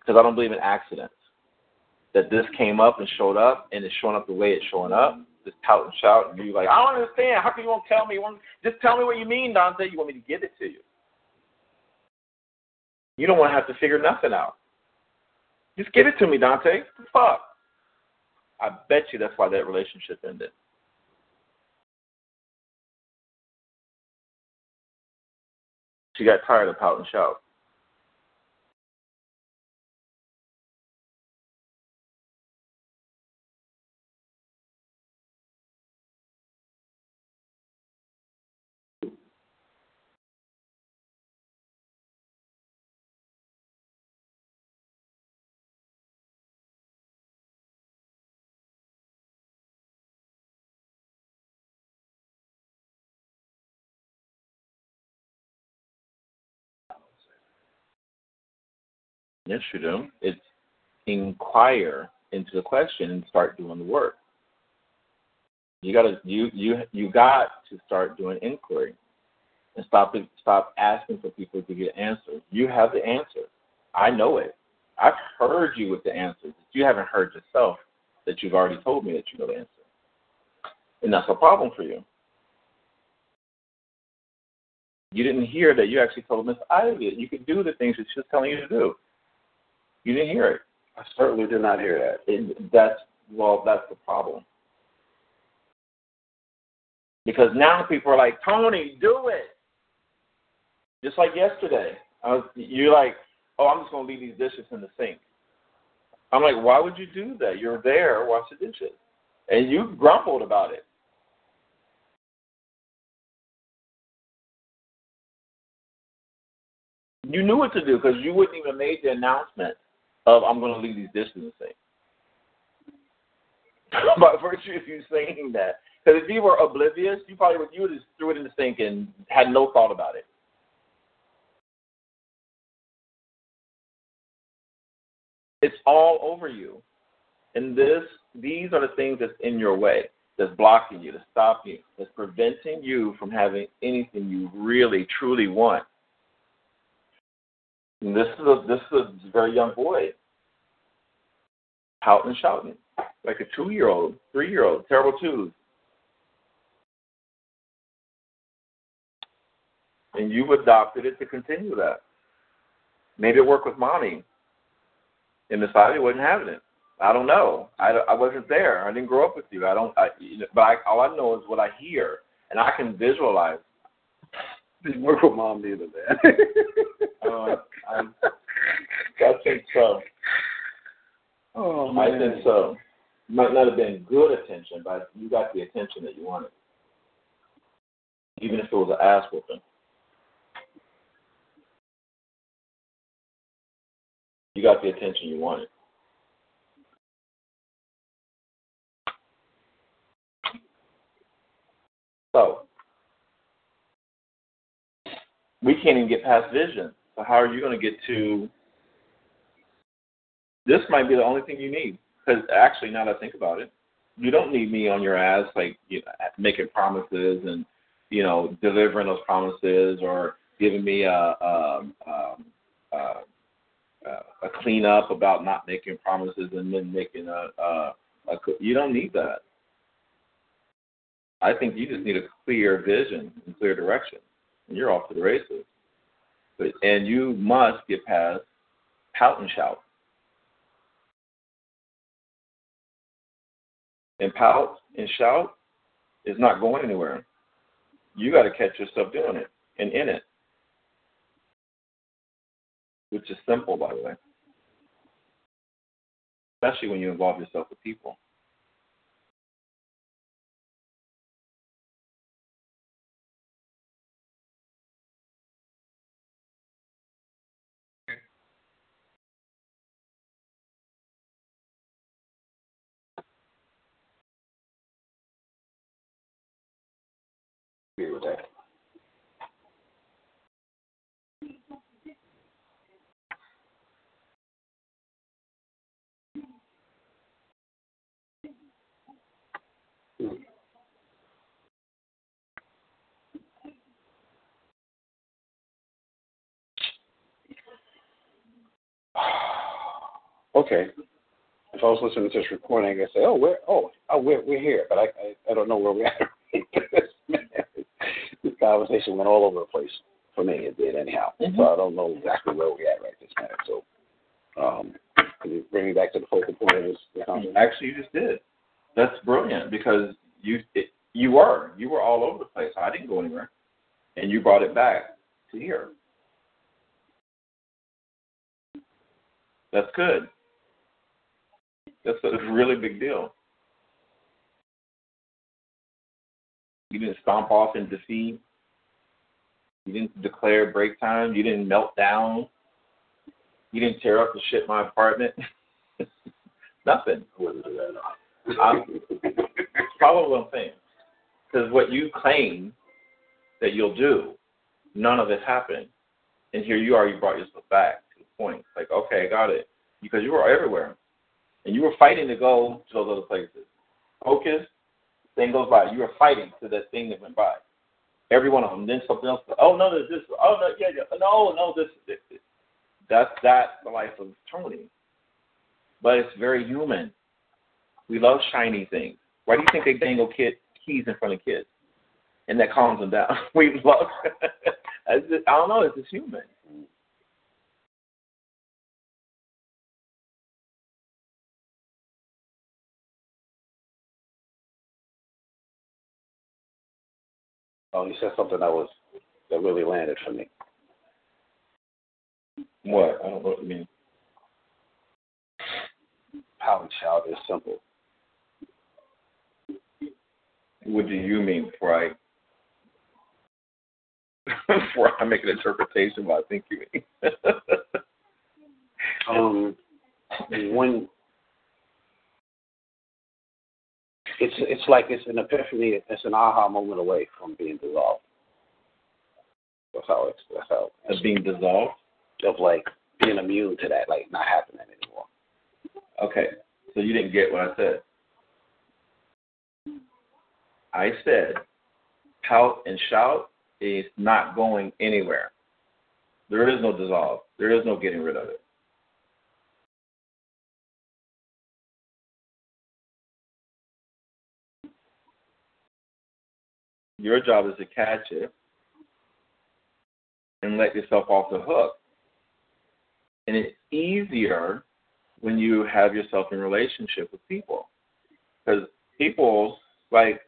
because I don't believe in accidents, that this came up and showed up, and it's showing up the way it's showing up. Just pout and shout, and you're like, I don't understand. How come you won't tell me? You won't- Just tell me what you mean, Dante. You want me to give it to you. You don't want to have to figure nothing out. Just give it to me, Dante. Fuck? I bet you that's why that relationship ended. She got tired of pout and shout. Yes, you do. It's inquire into the question and start doing the work. You gotta you you you got to start doing inquiry and stop stop asking for people to get answers. You have the answer. I know it. I've heard you with the answers. You haven't heard yourself that you've already told me that you know the answer. And that's a problem for you. You didn't hear that you actually told Miss Ivy that you could do the things that she was telling you to do. You didn't hear it. I certainly did not hear that. it that's well, that's the problem. Because now people are like, Tony, do it. Just like yesterday, I was, you're like, oh, I'm just gonna leave these dishes in the sink. I'm like, why would you do that? You're there, wash the dishes, and you grumbled about it. You knew what to do because you wouldn't even made the announcement of I'm going to leave these dishes in the sink. By virtue of you saying that, because if you were oblivious, you probably would you would just threw it in the sink and had no thought about it. It's all over you, and this these are the things that's in your way, that's blocking you, that's stopping you, that's preventing you from having anything you really truly want. And this is a this is a very young boy pouting and shouting like a two year old, three year old, terrible twos. and you've adopted it to continue that. Maybe it worked with mommy, and Miss Ivy wasn't having it. I don't know. I, I wasn't there. I didn't grow up with you. I don't. I, but I, all I know is what I hear, and I can visualize. Didn't work with mom neither, man. (laughs) Uh, I, I think so. oh I think so. Might not have been good attention, but you got the attention that you wanted, even if it was an ass whooping. You got the attention you wanted. So we can't even get past vision. So how are you going to get to? This might be the only thing you need. Because actually, now that I think about it, you don't need me on your ass like you know, making promises and you know delivering those promises or giving me a a, um, a, a, a cleanup about not making promises and then making a, a, a you don't need that. I think you just need a clear vision and clear direction, and you're off to the races. But, and you must get past pout and shout. And pout and shout is not going anywhere. You got to catch yourself doing it and in it, which is simple, by the way, especially when you involve yourself with people. agree with that. Okay. If I was listening to this recording, I could say, "Oh, we're oh, oh, we're we're here," but I I, I don't know where we're (laughs) at. this conversation went all over the place for me. It did anyhow. Mhm. So I don't know exactly where we're at right this minute. So, um, you bring me back to the focal point of this conversation? Actually, you just did. That's brilliant because you it, you were you were all over the place. I didn't go anywhere, and you brought it back to here. That's good. That's a really big deal. You didn't stomp off in defeat. You didn't declare break time. You didn't melt down. You didn't tear up and shit my apartment. (laughs) Nothing. I'm- Follow what I'm saying. Because what you claim that you'll do, none of it happened. And here you are, you brought yourself back to the point. Like, okay, I got it. Because you were everywhere. And you were fighting to go to those other places. Focus, thing goes by. You were fighting to that thing that went by. Every one of them. Then something else. Oh, no, there's this. Oh, no, yeah, yeah. No, no, this. this, this. That's that, the life of Tony. But it's very human. We love shiny things. Why do you think they dangle kid keys in front of kids? And that calms them down. (laughs) We love. (laughs) I don't know. It's just human. Oh, you said something that was that really landed for me. What? I don't know what you mean. And shout is simple. What do you mean before I before I make an interpretation of what I think you mean? (laughs) Um, when it's it's like it's an epiphany, it's an aha moment away from being dissolved. That's how it's that's how As being dissolved. of like being immune to that, like not happening anymore. Okay, so you didn't get what I said. I said, pout and shout is not going anywhere. There is no dissolve. There is no getting rid of it. Your job is to catch it and let yourself off the hook. And it's easier when you have yourself in relationship with people. Because people, like,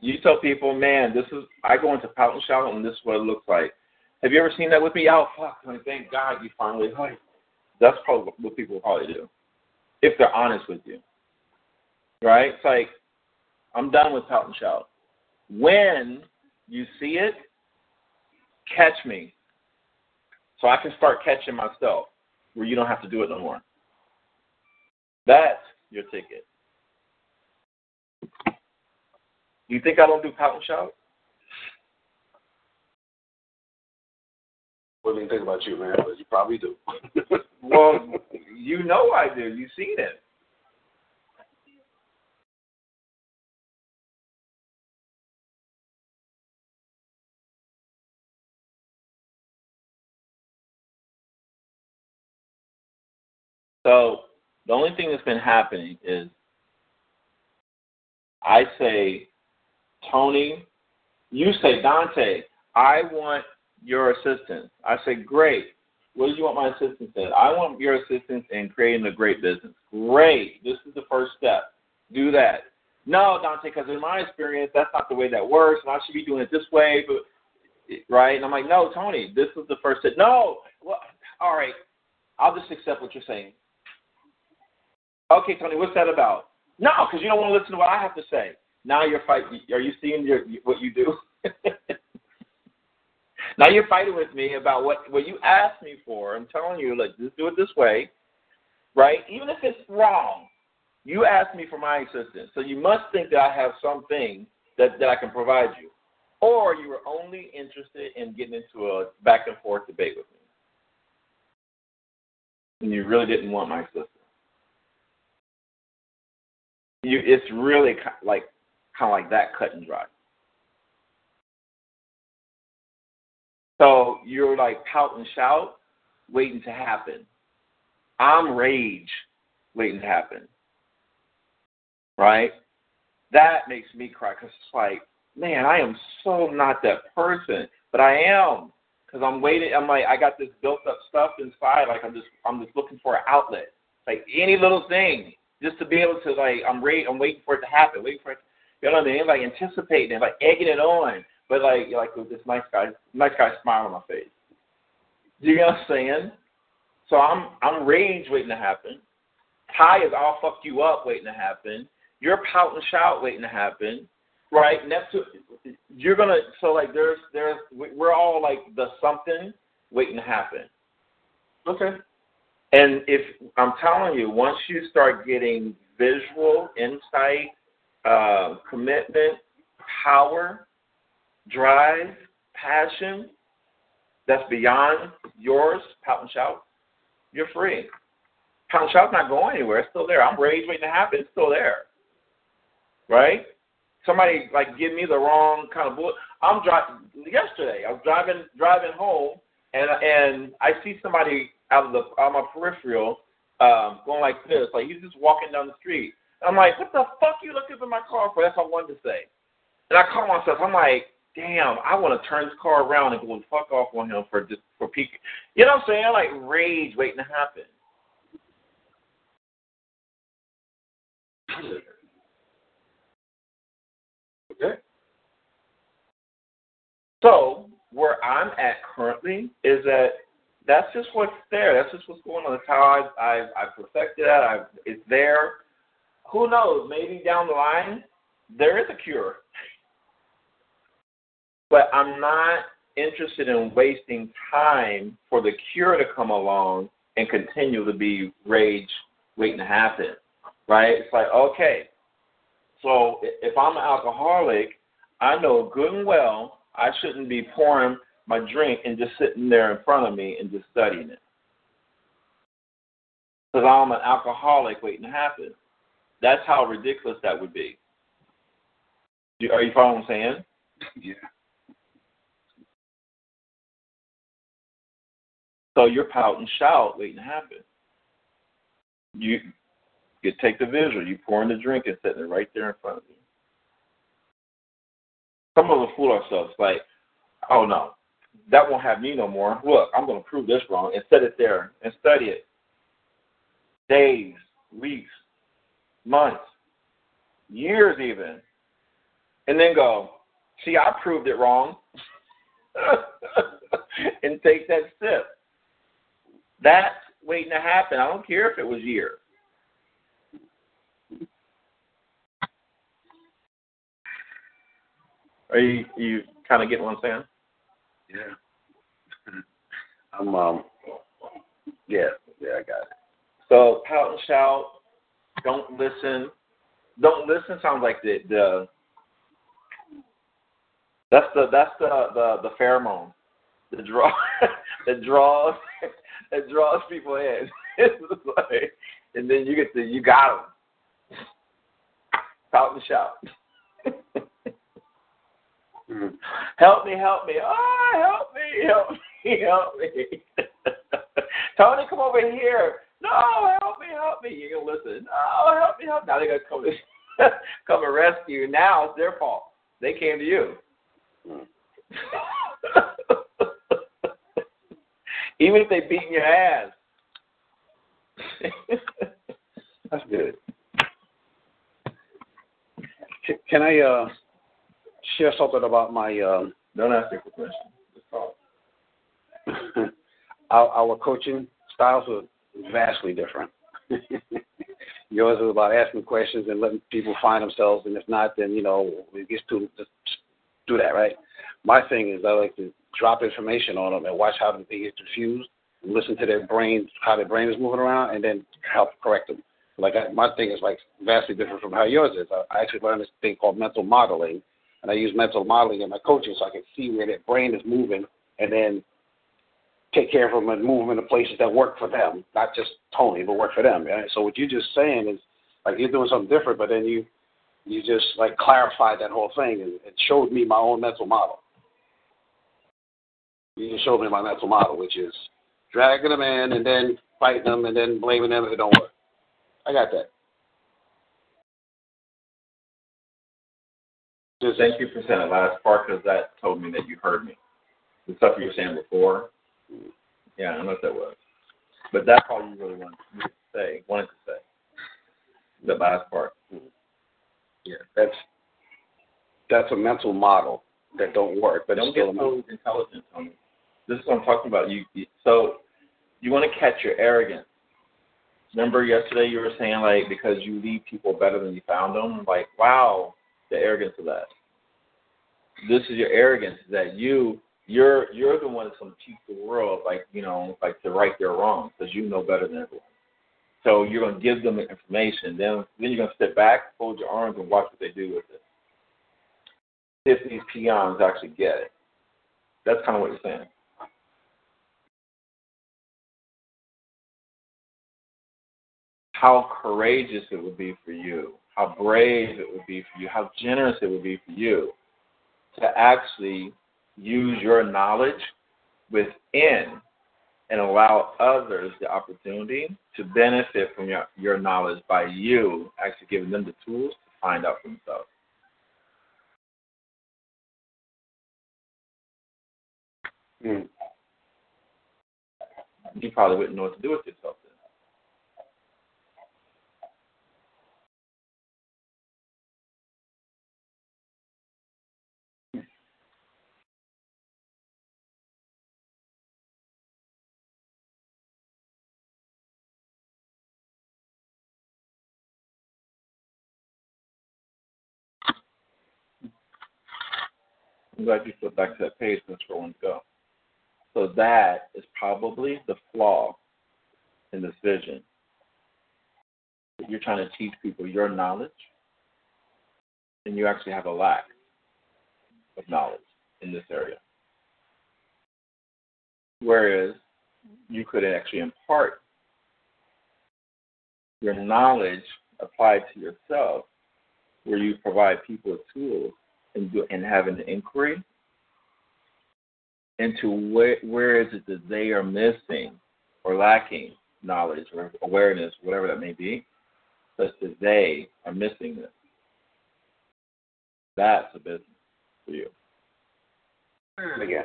you tell people, man, this is, I go into pout and shout, and this is what it looks like. Have you ever seen that with me? Oh, fuck, I mean, thank God you finally, like, that's probably what people probably do, if they're honest with you. Right? It's like, I'm done with pout and shout. When you see it, catch me so I can start catching myself where you don't have to do it no more. That's your ticket. You think I don't do pout and shout? What do you think about you, man? But you probably do. (laughs) well, you know I do. You've seen it. So the only thing that's been happening is I say, Tony, you say, Dante, I want your assistance. I say, great. What do you want my assistance in? I want your assistance in creating a great business. Great. This is the first step. Do that. No, Dante, because in my experience, that's not the way that works, and I should be doing it this way. But right? And I'm like, no, Tony, this is the first step. No, well, all right, I'll just accept what you're saying. Okay, Tony, what's that about? No, because you don't want to listen to what I have to say. Now you're fighting. Are you seeing your what you do? (laughs) now you're fighting with me about what what you asked me for. I'm telling you, like, just do it this way, right? Even if it's wrong, you asked me for my assistance, so you must think that I have something that that I can provide you, or you were only interested in getting into a back and forth debate with me, and you really didn't want my assistance you it's really like kind of like that cut and dry. So you're like pout and shout, waiting to happen. I'm rage, waiting to happen. Right? That makes me cry because it's like, man, I am so not that person, but I am because I'm waiting. I'm like, I got this built up stuff inside. Like I'm just, I'm just looking for an outlet. Like any little thing, just to be able to like I'm waiting I'm waiting for it to happen, waiting for it. You know what I mean? Like anticipating it, like egging it on, but like you're like with this nice guy, nice guy smile on my face. You know what I'm saying? So I'm I'm rage waiting to happen. Ty is all fuck you up waiting to happen. You're pout and shout waiting to happen, right? To you're gonna so like there's there's we're all like the something waiting to happen. Okay. And if I'm telling you, once you start getting visual insight, uh, commitment, power, drive, passion, that's beyond yours, pout and shout, you're free. Pout and shout's not going anywhere. It's still there. I'm rage waiting to happen. It's still there. Right? Somebody like give me the wrong kind of bullet. I'm driving yesterday. I was driving driving home and and I see somebody out of the out of my peripheral, um, going like this, like he's just walking down the street. And I'm like, what the fuck you looking for my car for? That's what I wanted to say. And I call myself, I'm like, damn, I want to turn this car around and go and fuck off on him for just for peak. You know what I'm saying? I Like rage waiting to happen. Okay. So where I'm at currently is that that's just what's there. That's just what's going on. That's how I've I've, I've perfected that. I've it's there. Who knows? Maybe down the line there is a cure. But I'm not interested in wasting time for the cure to come along and continue to be rage waiting to happen. Right? It's like, okay, so if I'm an alcoholic, I know good and well I shouldn't be pouring my drink and just sitting there in front of me and just studying it. Because I'm an alcoholic waiting to happen. That's how ridiculous that would be. Are you following what I'm saying? (laughs) Yeah. So you're pout and shout waiting to happen. You you take the visual, you pour in the drink and sitting right there in front of you. Some of us fool ourselves like, oh no, that won't have me no more. Look, I'm going to prove this wrong and set it there and study it. Days, weeks, months, years even. And then go, see, I proved it wrong. (laughs) and take that sip. That's waiting to happen. I don't care if it was years. Are you you kind of getting what I'm saying? Yeah. (laughs) I'm um. Yeah, yeah, I got it. So pout and shout. Don't listen. Don't listen sounds like the the. That's the that's the the the pheromone, the draw (laughs) that draws (laughs) that draws people in. Like, and then you get the you got them. Pout and shout. Mm. Help me, help me. Oh, help me, help me, (laughs) help me. Tony, come over here. No, help me, help me. You're gonna listen. No, help me, help me. Now they're gonna come (laughs) come and rescue you. Now it's their fault. They came to you. (laughs) Even if they beating your ass. That's good. Can I uh share something about my um Don't ask me a question. Just talk. (laughs) our, our coaching styles are vastly different. (laughs) Yours is about asking questions and letting people find themselves, and if not, then you know it gets to just do that, right? My thing is I like to drop information on them and watch how they get confused, listen to their brain, how their brain is moving around, and then help correct them. Like I, my thing is like vastly different from how yours is. I, I actually learned this thing called mental modeling, and I use mental modeling in my coaching so I can see where their brain is moving, and then take care of them and move them into places that work for them, not just Tony, but work for them. Right? So what you're just saying is like you're doing something different, but then you you just like clarified that whole thing and it showed me my own mental model. You just showed me my mental model, which is dragging them in and then fighting them and then blaming them if it don't work. I got that. Just, Thank you for saying that last part because that told me that you heard me. The stuff you were saying before, yeah, I know what that was. But that's all you really wanted to say, wanted to say. The last part. Yeah, that's that's a mental model that don't work, but Don't it's get still mental. so intelligent, Tony. This is what I'm talking about. You, you so you want to catch your arrogance. Remember yesterday you were saying like because you leave people better than you found them. Like wow, the arrogance of that. This is your arrogance that you you're you're the one that's going to teach the world like you know like to right their wrongs because you know better than everyone. So you're going to give them the information. Then then you're going to step back, fold your arms, and watch what they do with it. If these peons actually get it, that's kind of what you're saying. How courageous it would be for you, how brave it would be for you, how generous it would be for you to actually use your knowledge within and allow others the opportunity to benefit from your, your knowledge by you actually giving them the tools to find out for themselves. Mm. You probably wouldn't know what to do with yourself then. I'm glad you flipped back to that page. I want to go. So that is probably the flaw in this vision. You're trying to teach people your knowledge, and you actually have a lack of knowledge in this area. Whereas you could actually impart your knowledge applied to yourself, where you provide people tools and, do, and an inquiry into where, where is it that they are missing or lacking knowledge or awareness, whatever that may be, such that they are missing this. That's a business for you. Hmm. Again.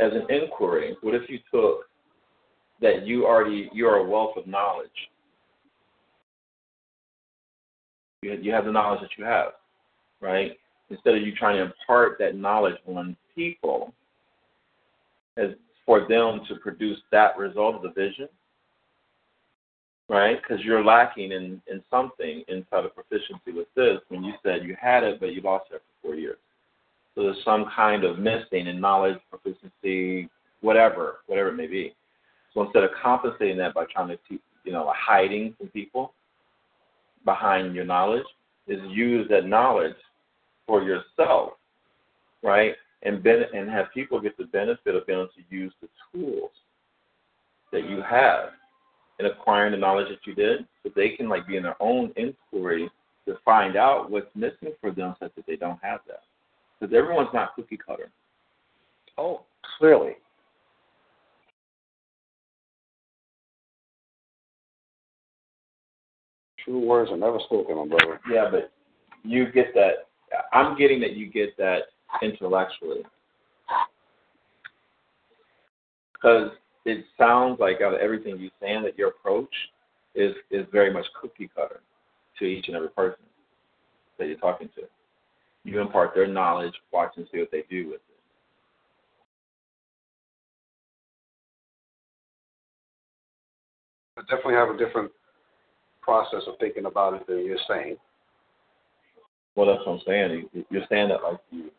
As an inquiry, what if you took that you already you are a wealth of knowledge. You you have the knowledge that you have, right? Instead of you trying to impart that knowledge on people, as for them to produce that result of the vision, right? Because you're lacking in in something inside of proficiency with this. When you said you had it, but you lost it for four years, so there's some kind of missing in knowledge, proficiency, whatever, whatever it may be. So instead of compensating that by trying to, keep, you know, hiding from people behind your knowledge, is use that knowledge for yourself, right? And ben- and have people get the benefit of being able to use the tools that you have in acquiring the knowledge that you did, so they can like be in their own inquiry to find out what's missing for them, such that they don't have that. Because everyone's not cookie cutter. Oh, clearly. True words are never spoken, my brother. Yeah, but you get that. I'm getting that you get that intellectually. Because it sounds like out of everything you're saying that your approach is is very much cookie cutter to each and every person that you're talking to. You impart their knowledge, watch and see what they do with it. I definitely have a different process of thinking about it than you're saying. Well, that's what I'm saying. You- You're saying that like you.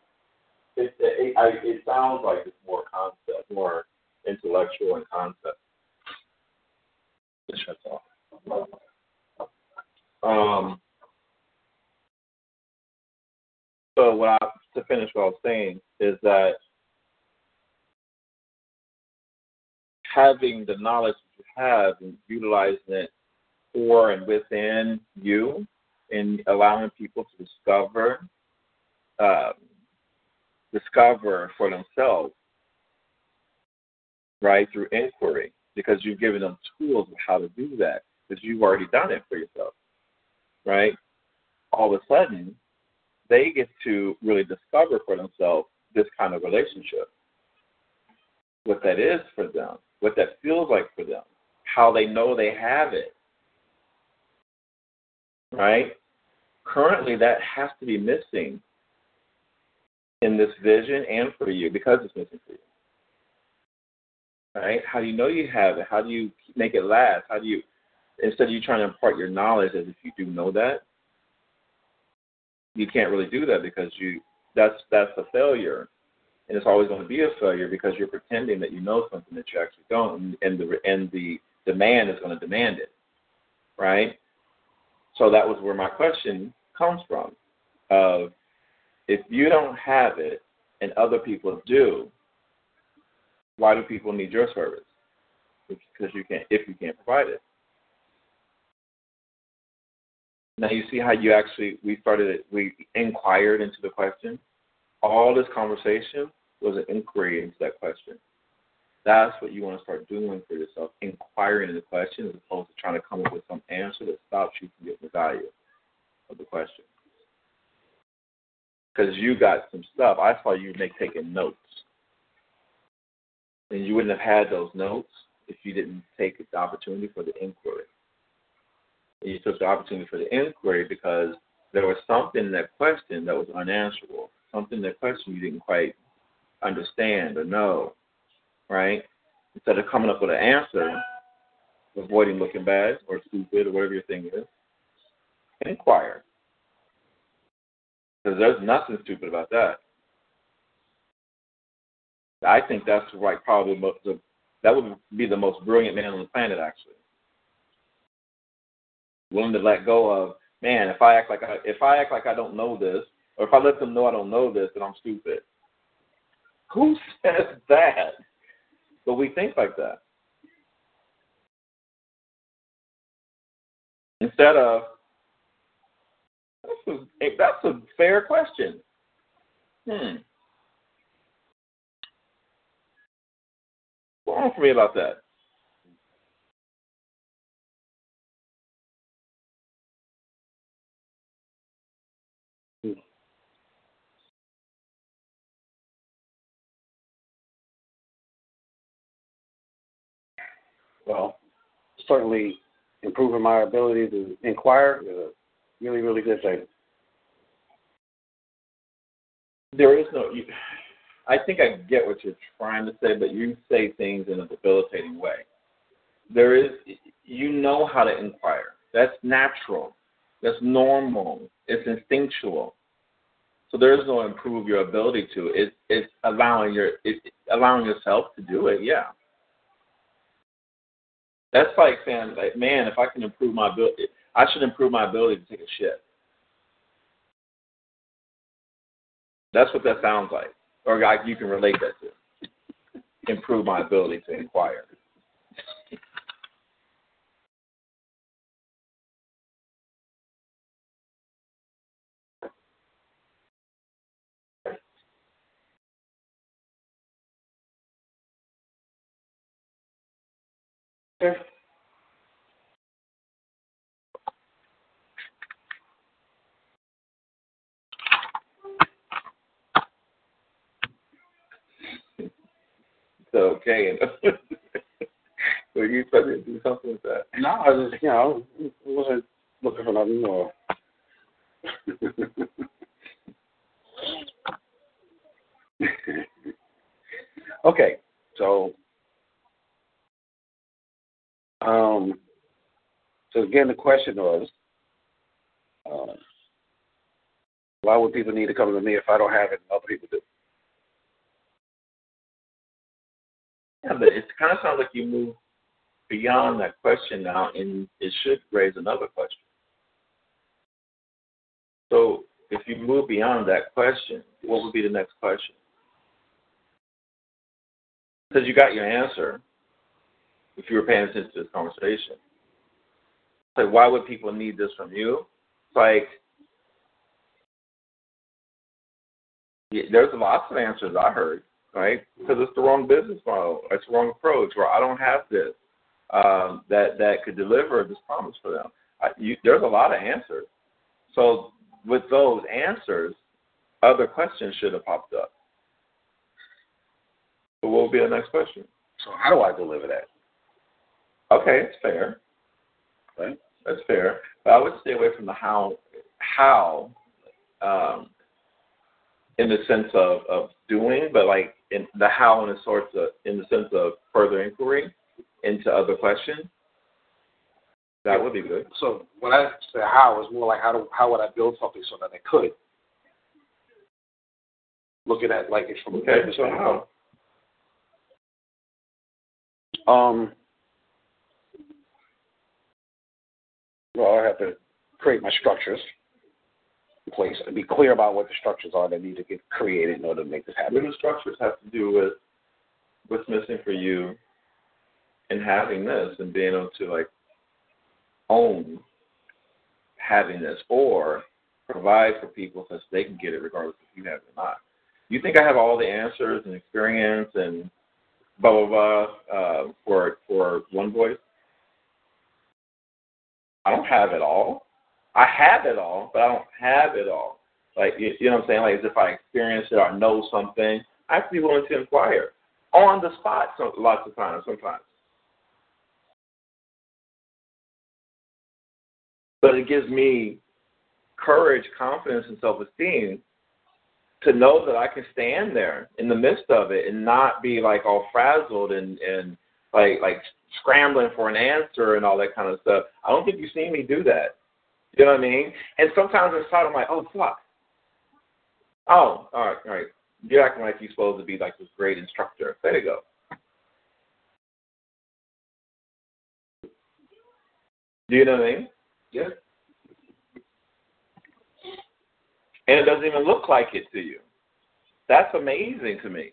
It, it, I, it sounds like it's more concept, more intellectual and concept. It shuts off. Um. So what I to finish what I was saying is that having the knowledge that you have and utilizing it for and within you and allowing people to discover um, discover for themselves right through inquiry because you've given them tools of how to do that because you've already done it for yourself right? All of a sudden they get to really discover for themselves this kind of relationship. What that is for them what that feels like for them how they know they have it right currently that has to be missing in this vision and for you because it's missing for you. Right? How do you know you have it? How do you make it last? How do you instead of you trying to impart your knowledge as if you do know that, you can't really do that because you that's that's a failure. And it's always going to be a failure because you're pretending that you know something that you actually don't and the and the demand is going to demand it. Right? So that was where my question comes from. Of if you don't have it and other people do, why do people need your service? Because you can't if you can't provide it. Now you see how you actually we started we inquired into the question. All this conversation was an inquiry into that question. That's what you want to start doing for yourself, inquiring the question as opposed to trying to come up with some answer that stops you from getting the value of the question. Because you got some stuff. I saw you make taking notes. And you wouldn't have had those notes if you didn't take the opportunity for the inquiry. And you took the opportunity for the inquiry because there was something in that question that was unanswerable, something in that question you didn't quite understand or know, right? Instead of coming up with an answer, avoiding looking bad or stupid or whatever your thing is, inquire. Because there's nothing stupid about that. I think that's like probably most, the, that would be the most brilliant man on the planet, actually. Willing to let go of, man, if I act like I if I act like I don't know this, or if I let them know I don't know this, then I'm stupid. Who says that? But we think like that. Instead of that's a, that's a fair question. Hmm. What's wrong for me about that? Well, certainly improving my ability to inquire is a really, really good thing. There is no. You, I think I get what you're trying to say, but you say things in a debilitating way. There is, you know how to inquire. That's natural. That's normal. It's instinctual. So there is no improve your ability to. It, it's allowing your it, allowing yourself to do it. Yeah. That's like saying, like, man, if I can improve my ability, I should improve my ability to take a shit. That's what that sounds like, or like you can relate that to. Improve my ability to inquire. Okay. It's okay. (laughs) Were you supposed to do something with that? No, I was just, you know, wasn't looking for nothing more. (laughs) okay, so um, so again, the question was, uh, why would people need to come to me if I don't have it and other people do? Yeah, but it kind of sounds like you move beyond that question now, and it should raise another question. So, if you move beyond that question, what would be the next question? Because you got your answer, if you were paying attention to this conversation. It's like, why would people need this from you? It's like, yeah, there's lots of answers I heard, right? Because it's the wrong business model, it's the wrong approach, or I don't have this um, that that could deliver this promise for them. I, you, there's a lot of answers. So with those answers, other questions should have popped up. What will be the next question? So how do I deliver that? Okay, it's fair. Right? That's fair. But I would stay away from the how how um, in the sense of, of doing, but like in the how in the sorts of in the sense of further inquiry into other questions. That would be good. So when I say how, it's more like how do how would I build something so that I could? Looking at like it's from Okay, so how? Um, well, I have to create my structures in place and be clear about what the structures are that need to get created in order to make this happen. Written structures have to do with what's missing for you in having this and being able to like own having this or provide for people so they can get it regardless if you have it or not. You think I have all the answers and experience and blah blah blah uh, for for one voice? I don't have it all. I have it all, but I don't have it all. Like you, you know what I'm saying? Like as if I experience it or know something, I have to be willing to inquire on the spot. So, lots of times, sometimes. But it gives me courage, confidence, and self-esteem to know that I can stand there in the midst of it and not be like all frazzled and and like like scrambling for an answer and all that kind of stuff. I don't think you've seen me do that. You know what I mean? And sometimes inside I'm like, oh fuck. Oh, all right, all right. You're acting like you're supposed to be like this great instructor. There you go. Do you know what I mean? Yeah. And it doesn't even look like it to you. That's amazing to me.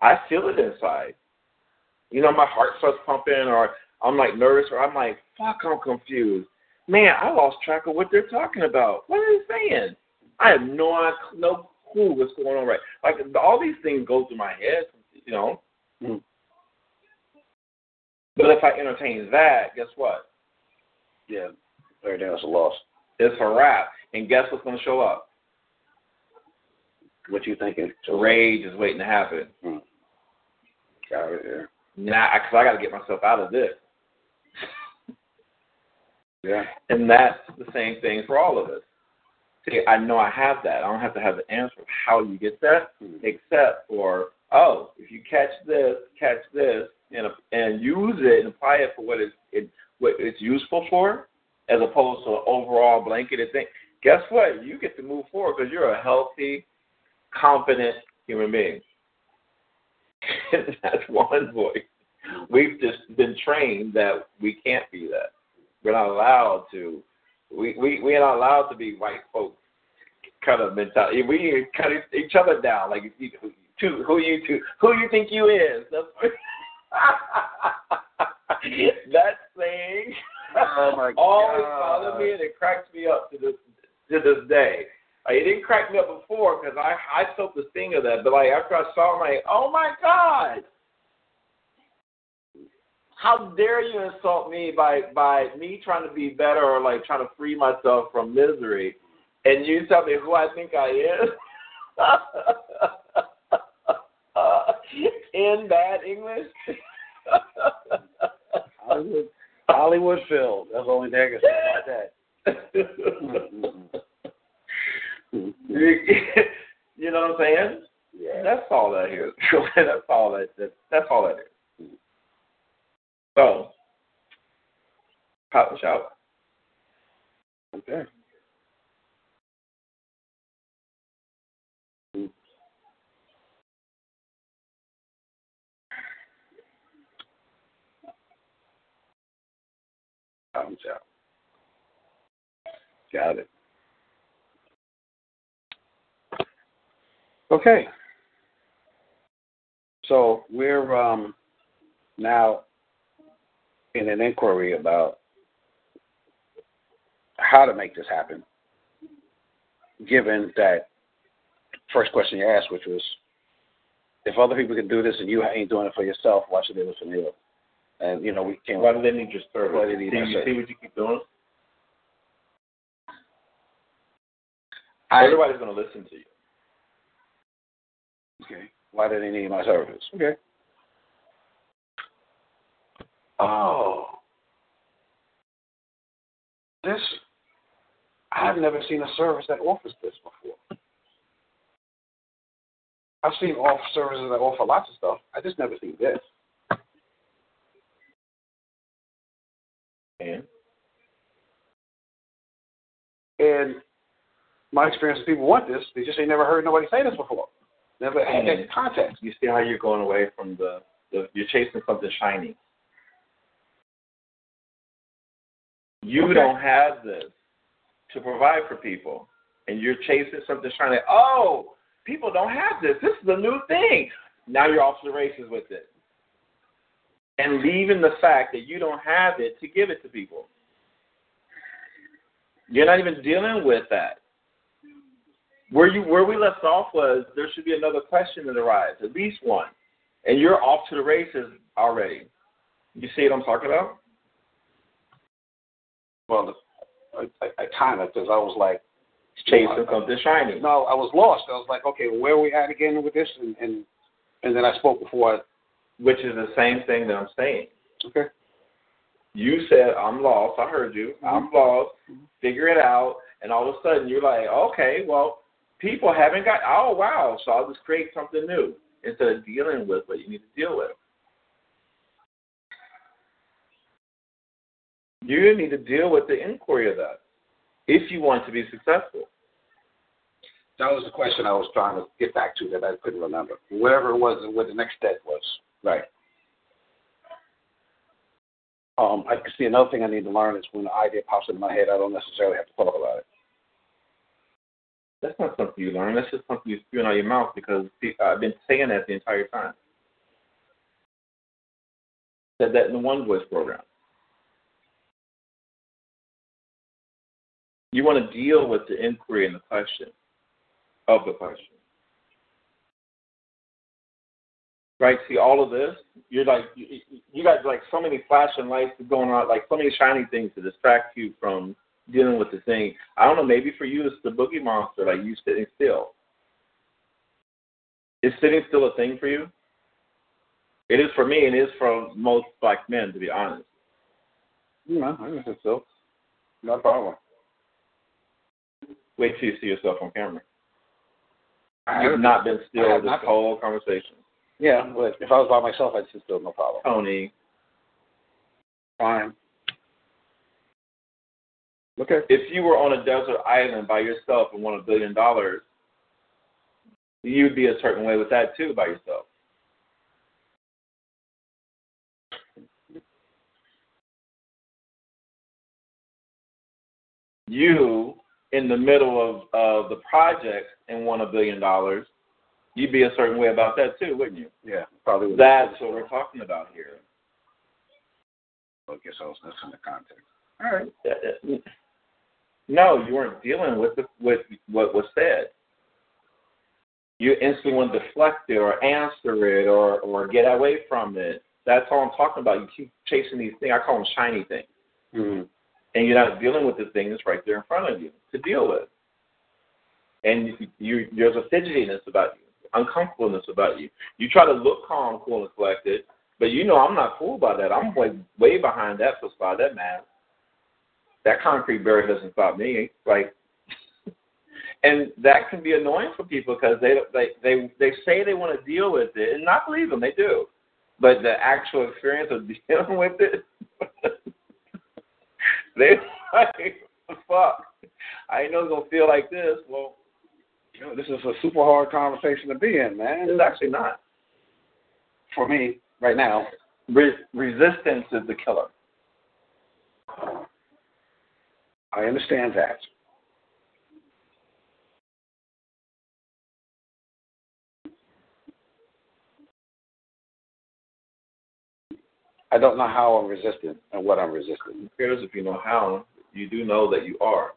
I feel it inside. You know, my heart starts pumping, or I'm like nervous, or I'm like, fuck, I'm confused. Man, I lost track of what they're talking about. What are they saying? I have no no clue what's going on right. Like all these things go through my head, you know. Mm. But if I entertain that, guess what? Yeah. Everything else is lost. It's a wrap. And guess what's going to show up? What you thinking? The rage is waiting to happen. Hmm. Got it, yeah. Now because I got to get myself out of this. (laughs) Yeah. And that's the same thing for all of us. See, I know I have that. I don't have to have the answer of how you get that, Mhm. except for oh, if you catch this, catch this, and and use it and apply it for what it's it what it's useful for, as opposed to an overall blanketed thing. Guess what? You get to move forward because you're a healthy, confident human being. (laughs) that's one voice. We've just been trained that we can't be that. We're not allowed to. We we we're not allowed to be white folks kind of mentality. We cut each other down like you, who, who you to, who you think you is. That's (laughs) that thing Oh, my (laughs) always God. bothers me and it cracks me up to this to this day. Like, it didn't crack me up before because I I felt the sting of that, but like after I saw, it, I'm like, oh my god. How dare you insult me by by me trying to be better or like trying to free myself from misery, and you tell me who I think I am (laughs) in bad English. Hollywood, Hollywood filled. That's the only thing I can say about that. (laughs) (laughs) you know what I'm saying? Yeah. That's all that is. (laughs) that's all that, that that's all that is. So, pop and shout. Okay. Out. Got it. Okay. So we're um, now in an inquiry about how to make this happen, given that first question you asked, which was, if other people can do this and you ain't doing it for yourself, why should they listen to you? And you know, we can't. Why do they need your service? Why do they need see, you see what you keep doing? I, Everybody's going to listen to you. Okay. Why do they need my service? Okay. Oh, this. I've never seen a service that offers this before. I've seen off services that offer lots of stuff. I just never seen this. And And my experience is people want this. They just ain't never heard nobody say this before. Never had that context. you see how you're going away from the, the you're chasing something shiny. You Okay. don't have this to provide for people, and you're chasing something shiny. Oh, people don't have this. This is a new thing. Now you're off to the races with it, and leaving the fact that you don't have it to give it to people. You're not even dealing with that. Where you where we left off was there should be another question that arrives, at least one, and you're off to the races already. You see what I'm talking about? Well, I, I, I kind of because I was like, Chasing something shiny. no, I was lost. I was like, okay, where are we at again with this? And and, and then I spoke before. I, which is the same thing that I'm saying. okay. You said I'm lost. I heard you. Mm-hmm. I'm lost. Figure it out. And all of a sudden you're like, okay, well, people haven't got. Oh wow! So I'll just create something new instead of dealing with what you need to deal with. You need to deal with the inquiry of that if you want to be successful. That was the question I was trying to get back to that I couldn't remember. Whatever it was, and what the next step was. Right. Um, I can see another thing I need to learn is when the idea pops into my head, I don't necessarily have to talk about it. That's not something you learn. That's just something you spewing out of your mouth because uh, I've been saying that the entire time. Said that in the One Voice program. You want to deal with the inquiry and the question of the question. Right? See, all of this, you're like, you, you got like so many flashing lights going on, like so many shiny things to distract you from dealing with the thing. I don't know, maybe for you it's the boogie monster, like you sitting still. Is sitting still a thing for you? It is for me. And it is for most black men, to be honest. You know, I guess so. No problem. Wait till you see yourself on camera. You've not been still this been. whole conversation. Yeah, but if I was by myself, I'd sit still, no problem. Tony, Fine. Okay. if you were on a desert island by yourself and won a billion dollars, you'd be a certain way with that too by yourself. You in the middle of, of the project and won a billion dollars, you'd be a certain way about that too, wouldn't you? Yeah, probably. would. That's what we're talking about here. I guess I was listening to context. All right. No, you weren't dealing with the, with what was said. You instantly want to deflect it or answer it or or get away from it. That's all I'm talking about. You keep chasing these things. I call them shiny things, Mm-hmm. and you're not dealing with the thing that's right there in front of you to deal with. And you, you there's a fidgetiness about you, uncomfortableness about you. You try to look calm, cool, and collected, but you know I'm not cool about that. I'm way way behind that facade, that mask. That concrete barrier doesn't stop me. Like, and that can be annoying for people because they they they they say they want to deal with it, and not believe them, they do. But the actual experience of (laughs) dealing with it, (laughs) they like, fuck. I know it's gonna feel like this. Well, You know, this is a super hard conversation to be in, man. it's actually not. For me, right now. Re- resistance is the killer. I understand that. I don't know how I'm resistant and what I'm resisting. Who cares if you know how? You do know that you are.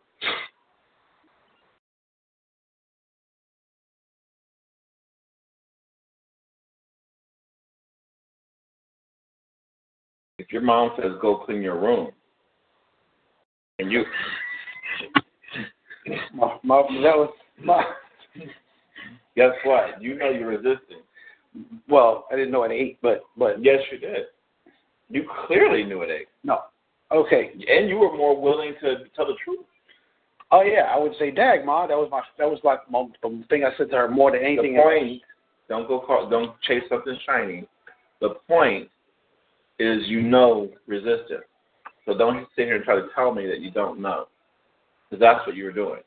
If your mom says go clean your room, and you My, my, that was my, guess what? You know you're resisting. well, I didn't know at eight, but but Yes, you did. You clearly knew it, no. Okay. and you were more willing to tell the truth. Oh yeah, I would say, "Dag, ma." That was my that was like my, the thing I said to her more than anything. The point, don't go call, don't chase something shiny. The point is you know resistance. So don't sit here and try to tell me that you don't know, because that's what you were doing.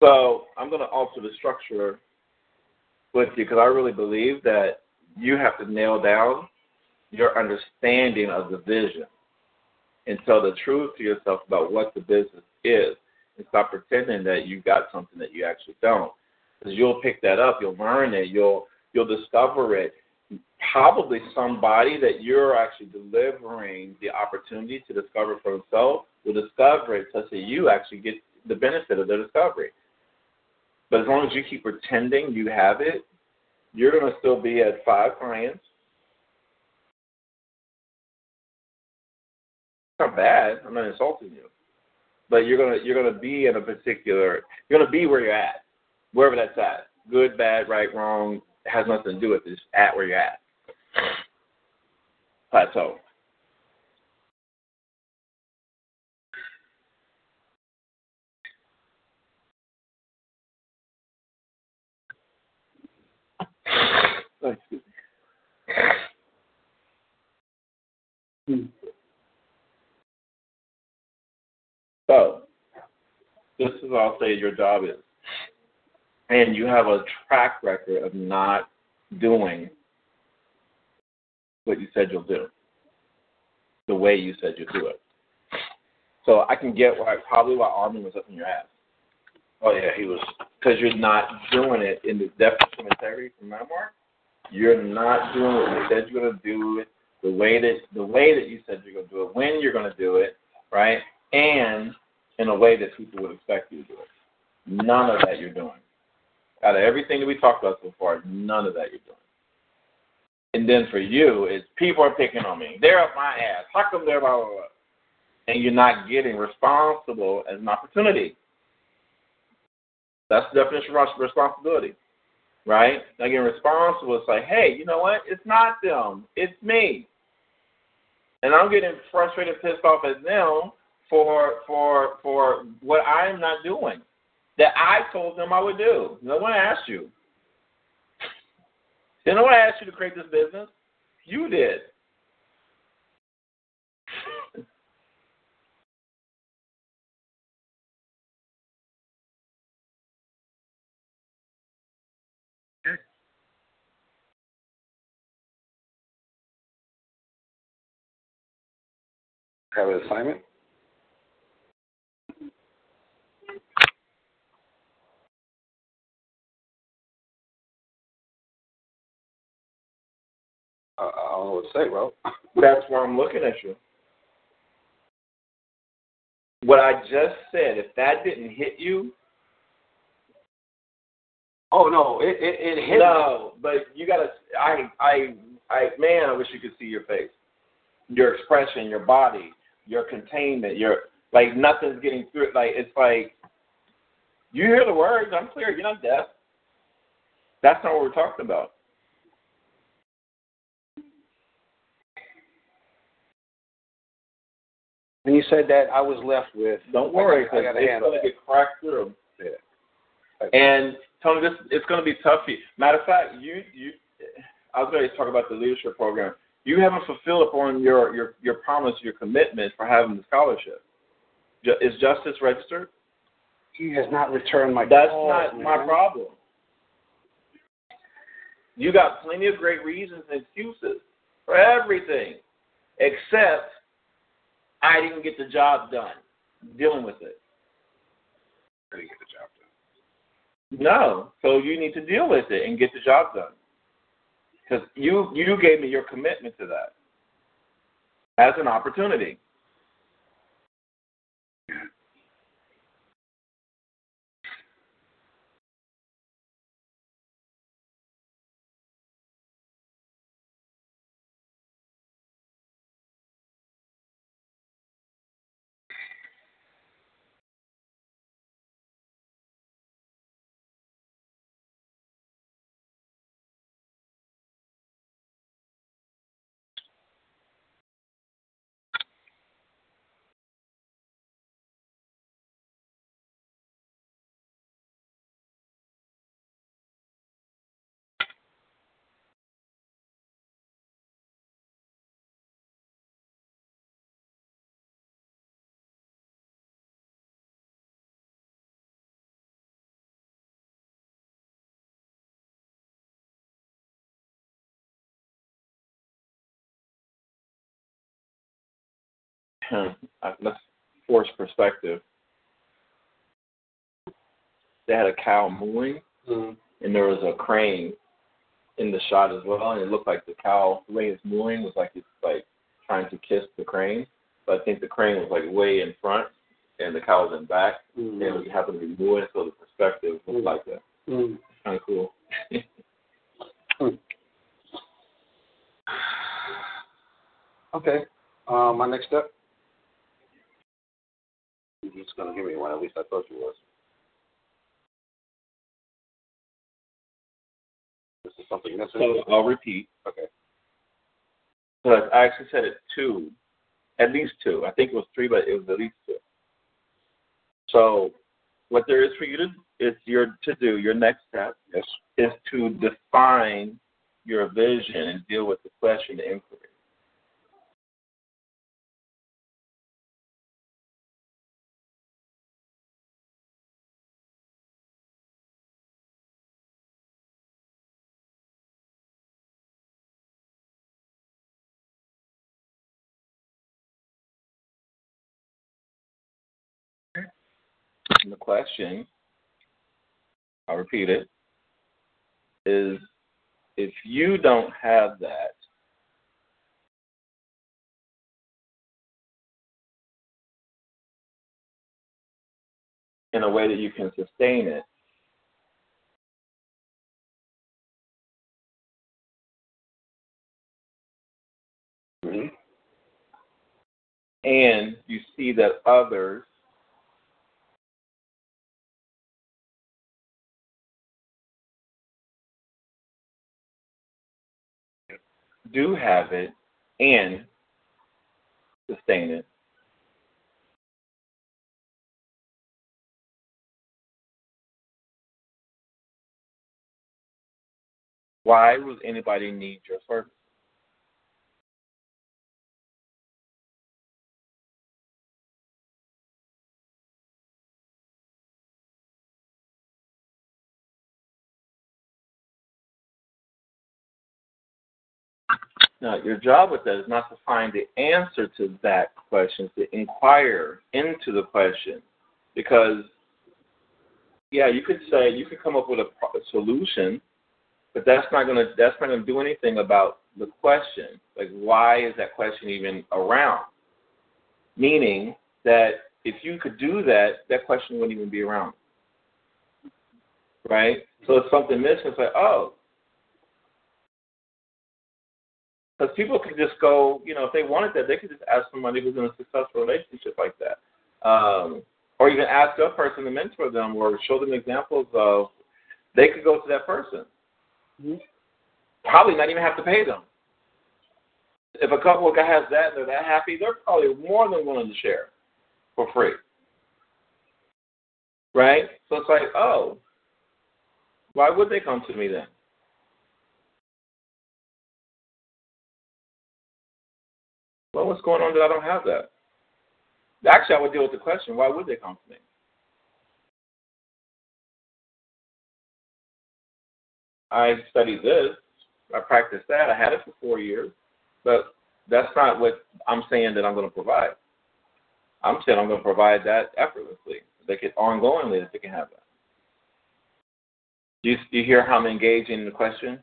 So I'm going to alter the structure with you because I really believe that you have to nail down your understanding of the vision and tell the truth to yourself about what the business is and stop pretending that you've got something that you actually don't. Because you'll pick that up, you'll learn it, you'll you'll discover it. Probably somebody that you're actually delivering the opportunity to discover for himself will discover it such that you actually get the benefit of the discovery. But as long as you keep pretending you have it, you're going to still be at five clients. It's not bad. I'm not insulting you, but you're gonna you're gonna be in a particular. You're gonna be where you're at, wherever that's at. Good, bad, right, wrong has nothing to do with it. It's at where you're at. Plateau. Oh, excuse me. Hmm. So, this is I'll say your job is. And you have a track record of not doing what you said you'll do, the way you said you'll do it. So I can get why probably why Armin was up in your ass Oh yeah, he was. because you're not doing it in the definition of integrity from memoir. You're not doing what you said you're going to do it the way that the way that you said you're going to do it, when you're going to do it, right, and in a way that people would expect you to do it. None of that you're doing. Out of everything that we talked about so far, none of that you're doing. And then for you, it's people are picking on me. They're up my ass. How come they're blah blah blah? And you're not getting responsible as an opportunity. That's the definition of responsibility, right? Now, getting responsible is like, hey, you know what? It's not them, it's me, and I'm getting frustrated, pissed off at them for for for what I'm not doing that I told them I would do. No one asked you. You no one asked you to create this business. You did. Have an assignment? I, I don't know what to say, bro. (laughs) That's why I'm looking at you. What I just said, if that didn't hit you, oh no, it it, it hit. no, but you gotta. I I I man, I wish you could see your face, your expression, your body, your containment, your like nothing's getting through. it. Like it's like you hear the words. I'm clear. You're not deaf. That's not what we're talking about. When you said that, I was left with. Don't worry, I, I got to it's going to get cracked through. Yeah. And Tony, this it's going to be tough for you. Matter of fact, you you, I was going to talk about the leadership program. You haven't fulfilled upon your your your promise, your commitment for having the scholarship. Is justice registered? He has not returned my That's not my problem. You got plenty of great reasons and excuses for everything, except I didn't get the job done. Dealing with it. I didn't get the job done. No. So you need to deal with it and get the job done. Because you you gave me your commitment to that as an opportunity. Let's force perspective. They had a cow mooing, Mm. and there was a crane in the shot as well, and it looked like the cow, the way it's mooing, was like it's like trying to kiss the crane. But I think the crane was like way in front, and the cow was in back, Mm. and it was happened to be mooing, so the perspective was like that. Mm. Kind of cool. (laughs) Okay. Um, my next step. You're just gonna give me one. At least I thought you was. This is something missing. so I'll repeat. Okay. But I actually said it two, at least two. I think it was three, but it was at least two. So, what there is for you to is your to do your next step Yes. is to define your vision and deal with the question, the inquiry. Question, I'll repeat it, is if you don't have that, in a way that you can sustain it, and you see that others do have it and sustain it. Why would anybody need your service? Now, your job with that is not to find the answer to that question, to inquire into the question. Because, yeah, you could say, you could come up with a, solution, but that's not going to that's not going to do anything about the question. Like, why is that question even around? Meaning that if you could do that, that question wouldn't even be around. Right? So if something missing, it's like, oh, Because people could just go, you know, if they wanted that, they could just ask somebody who's in a successful relationship like that. Um, or even ask a person to mentor them or show them examples of, they could go to that person. Mhm. Probably not even have to pay them. If a couple has that and they're that happy, they're probably more than willing to share for free. Right? So it's like, oh, why would they come to me then? Well, what's going on that I don't have that? Actually, I would deal with the question why would they come to me? I studied this, I practiced that, I had it for four years, but that's not what I'm saying that I'm going to provide. I'm saying I'm going to provide that effortlessly. They can ongoingly that they can have that. Do you, do you hear how I'm engaging the question?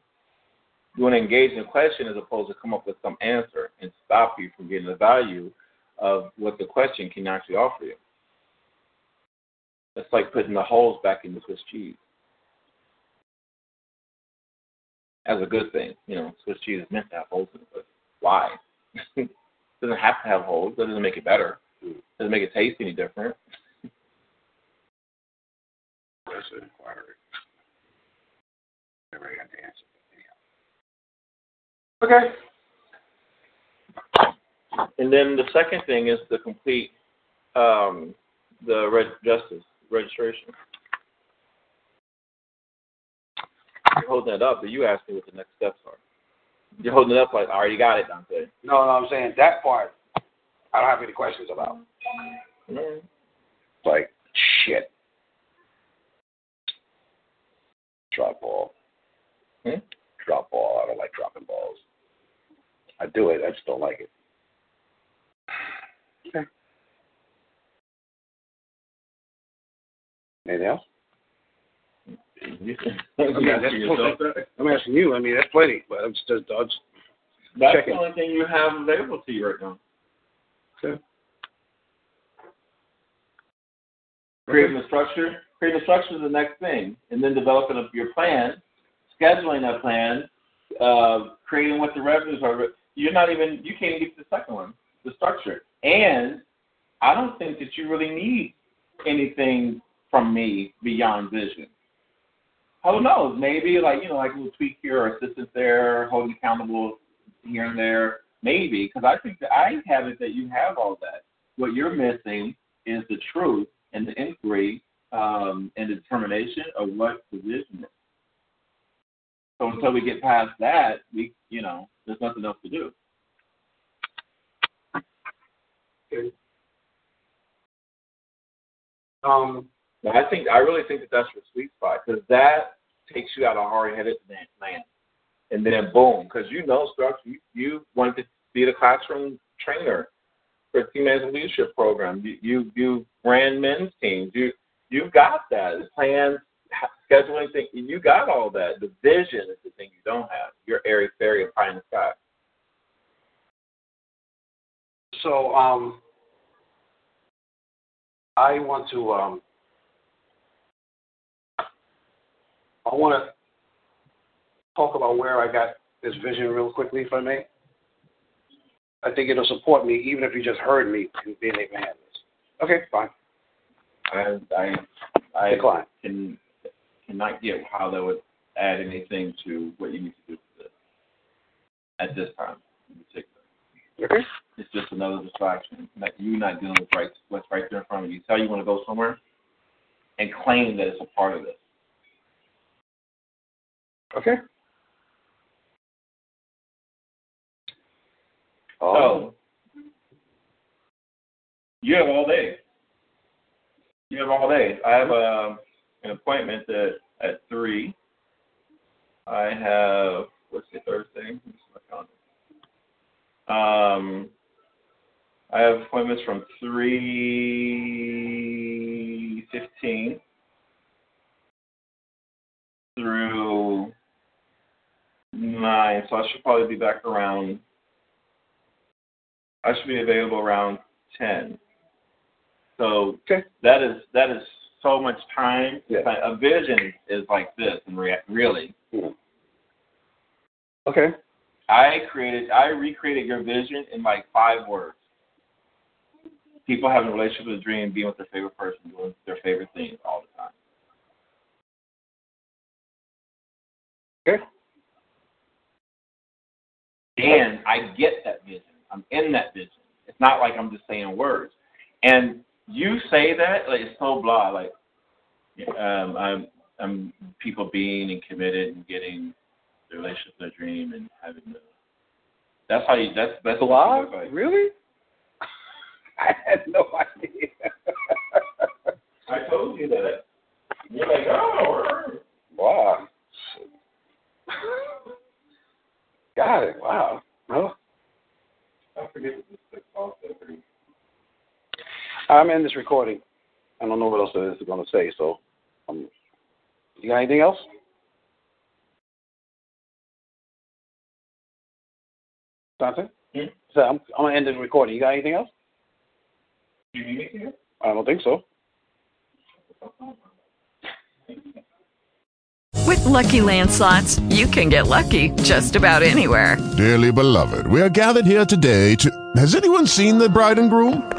Engage in the question as opposed to come up with some answer and stop you from getting the value of what the question can actually offer you. It's like putting the holes back in the Swiss cheese. As a good thing, you know, Swiss cheese is meant to have holes in it, but why? it (laughs) doesn't have to have holes. That doesn't make it better. It doesn't make it taste any different. That's an inquiry. Got the answer. Okay. And then the second thing is the complete um, the reg- justice registration. You're holding it up, but you asked me what the next steps are. You're holding it up like, I already got it, Dante. No, no, I'm saying that part. I don't have any questions about. Mm. It's like shit. Drop ball. Hmm? Drop ball. I don't like dropping balls. I do it. I just don't like it. Okay. Anything else? I mean, (laughs) that's yourself that. I'm asking you. I mean, that's plenty, but I'm just, just, I'm just That's Check the only thing you have available to you right now. Okay. Creating the structure. Creating the structure is the next thing, and then developing a, your plan, scheduling that plan, uh, creating what the revenues are. You're not even. You can't even get to the second one, the structure. And I don't think that you really need anything from me beyond vision. Who knows? Maybe like you know, like a little tweak here or assistance there, holding accountable here and there. Maybe because I think that I have it that you have all that. What you're missing is the truth and the inquiry um, and the determination of what the vision is. So until we get past that, we you know, there's nothing else to do. um. But I think I really think that that's your sweet spot because that takes you out of hard-headed land, and then boom, because you know structure. You, you wanted to be the classroom trainer for Team Management Leadership Program. You you you ran men's teams. You you got that plans, scheduling thing. You got all that. The vision is the thing you don't have. You're airy fairy and pie in the sky. So um, I want to um, I want to talk about where I got this vision real quickly, if I may. I think it'll support me, even if you just heard me being able to handle this. Okay, fine. I I I Decline. can cannot get how that would add anything to what you need to do for this. at this time in particular. Okay. It's just another distraction. Like you not dealing with right what's right there in front of you. Tell you want to go somewhere and claim that it's a part of this. Okay. So you have all day. You have all day. I have um, an appointment at at three. I have what's the Thursday? Let me see my. Um, I have appointments from three fifteen through nine, so I should probably be back around. I should be available around ten. So Okay. that is that is so much time. Yeah. A vision is like this, and rea- really, Mhm. Okay. I created, I recreated your vision in like five words. People having a relationship with a dream, being with their favorite person, doing their favorite things all the time. Okay. And I get that vision. I'm in that vision. It's not like I'm just saying words. And you say that like it's so blah. Like um, I'm, I'm people being and committed and getting the relationship to their dream and having the. That's how you. That's that's Blah? what like. Really? (laughs) I had no idea. I told you that. You're like, oh. wow. Got it. Wow. Well, I forget just click pause every. I'm in this recording. I don't know what else it is going to say, so. Um, you got anything else? Johnson? Hmm? So I'm, I'm going to end the recording. You got anything else? Do you need me here? I don't think so. With Lucky Land slots, you can get lucky just about anywhere. Dearly beloved, we are gathered here today to. Has anyone seen the bride and groom?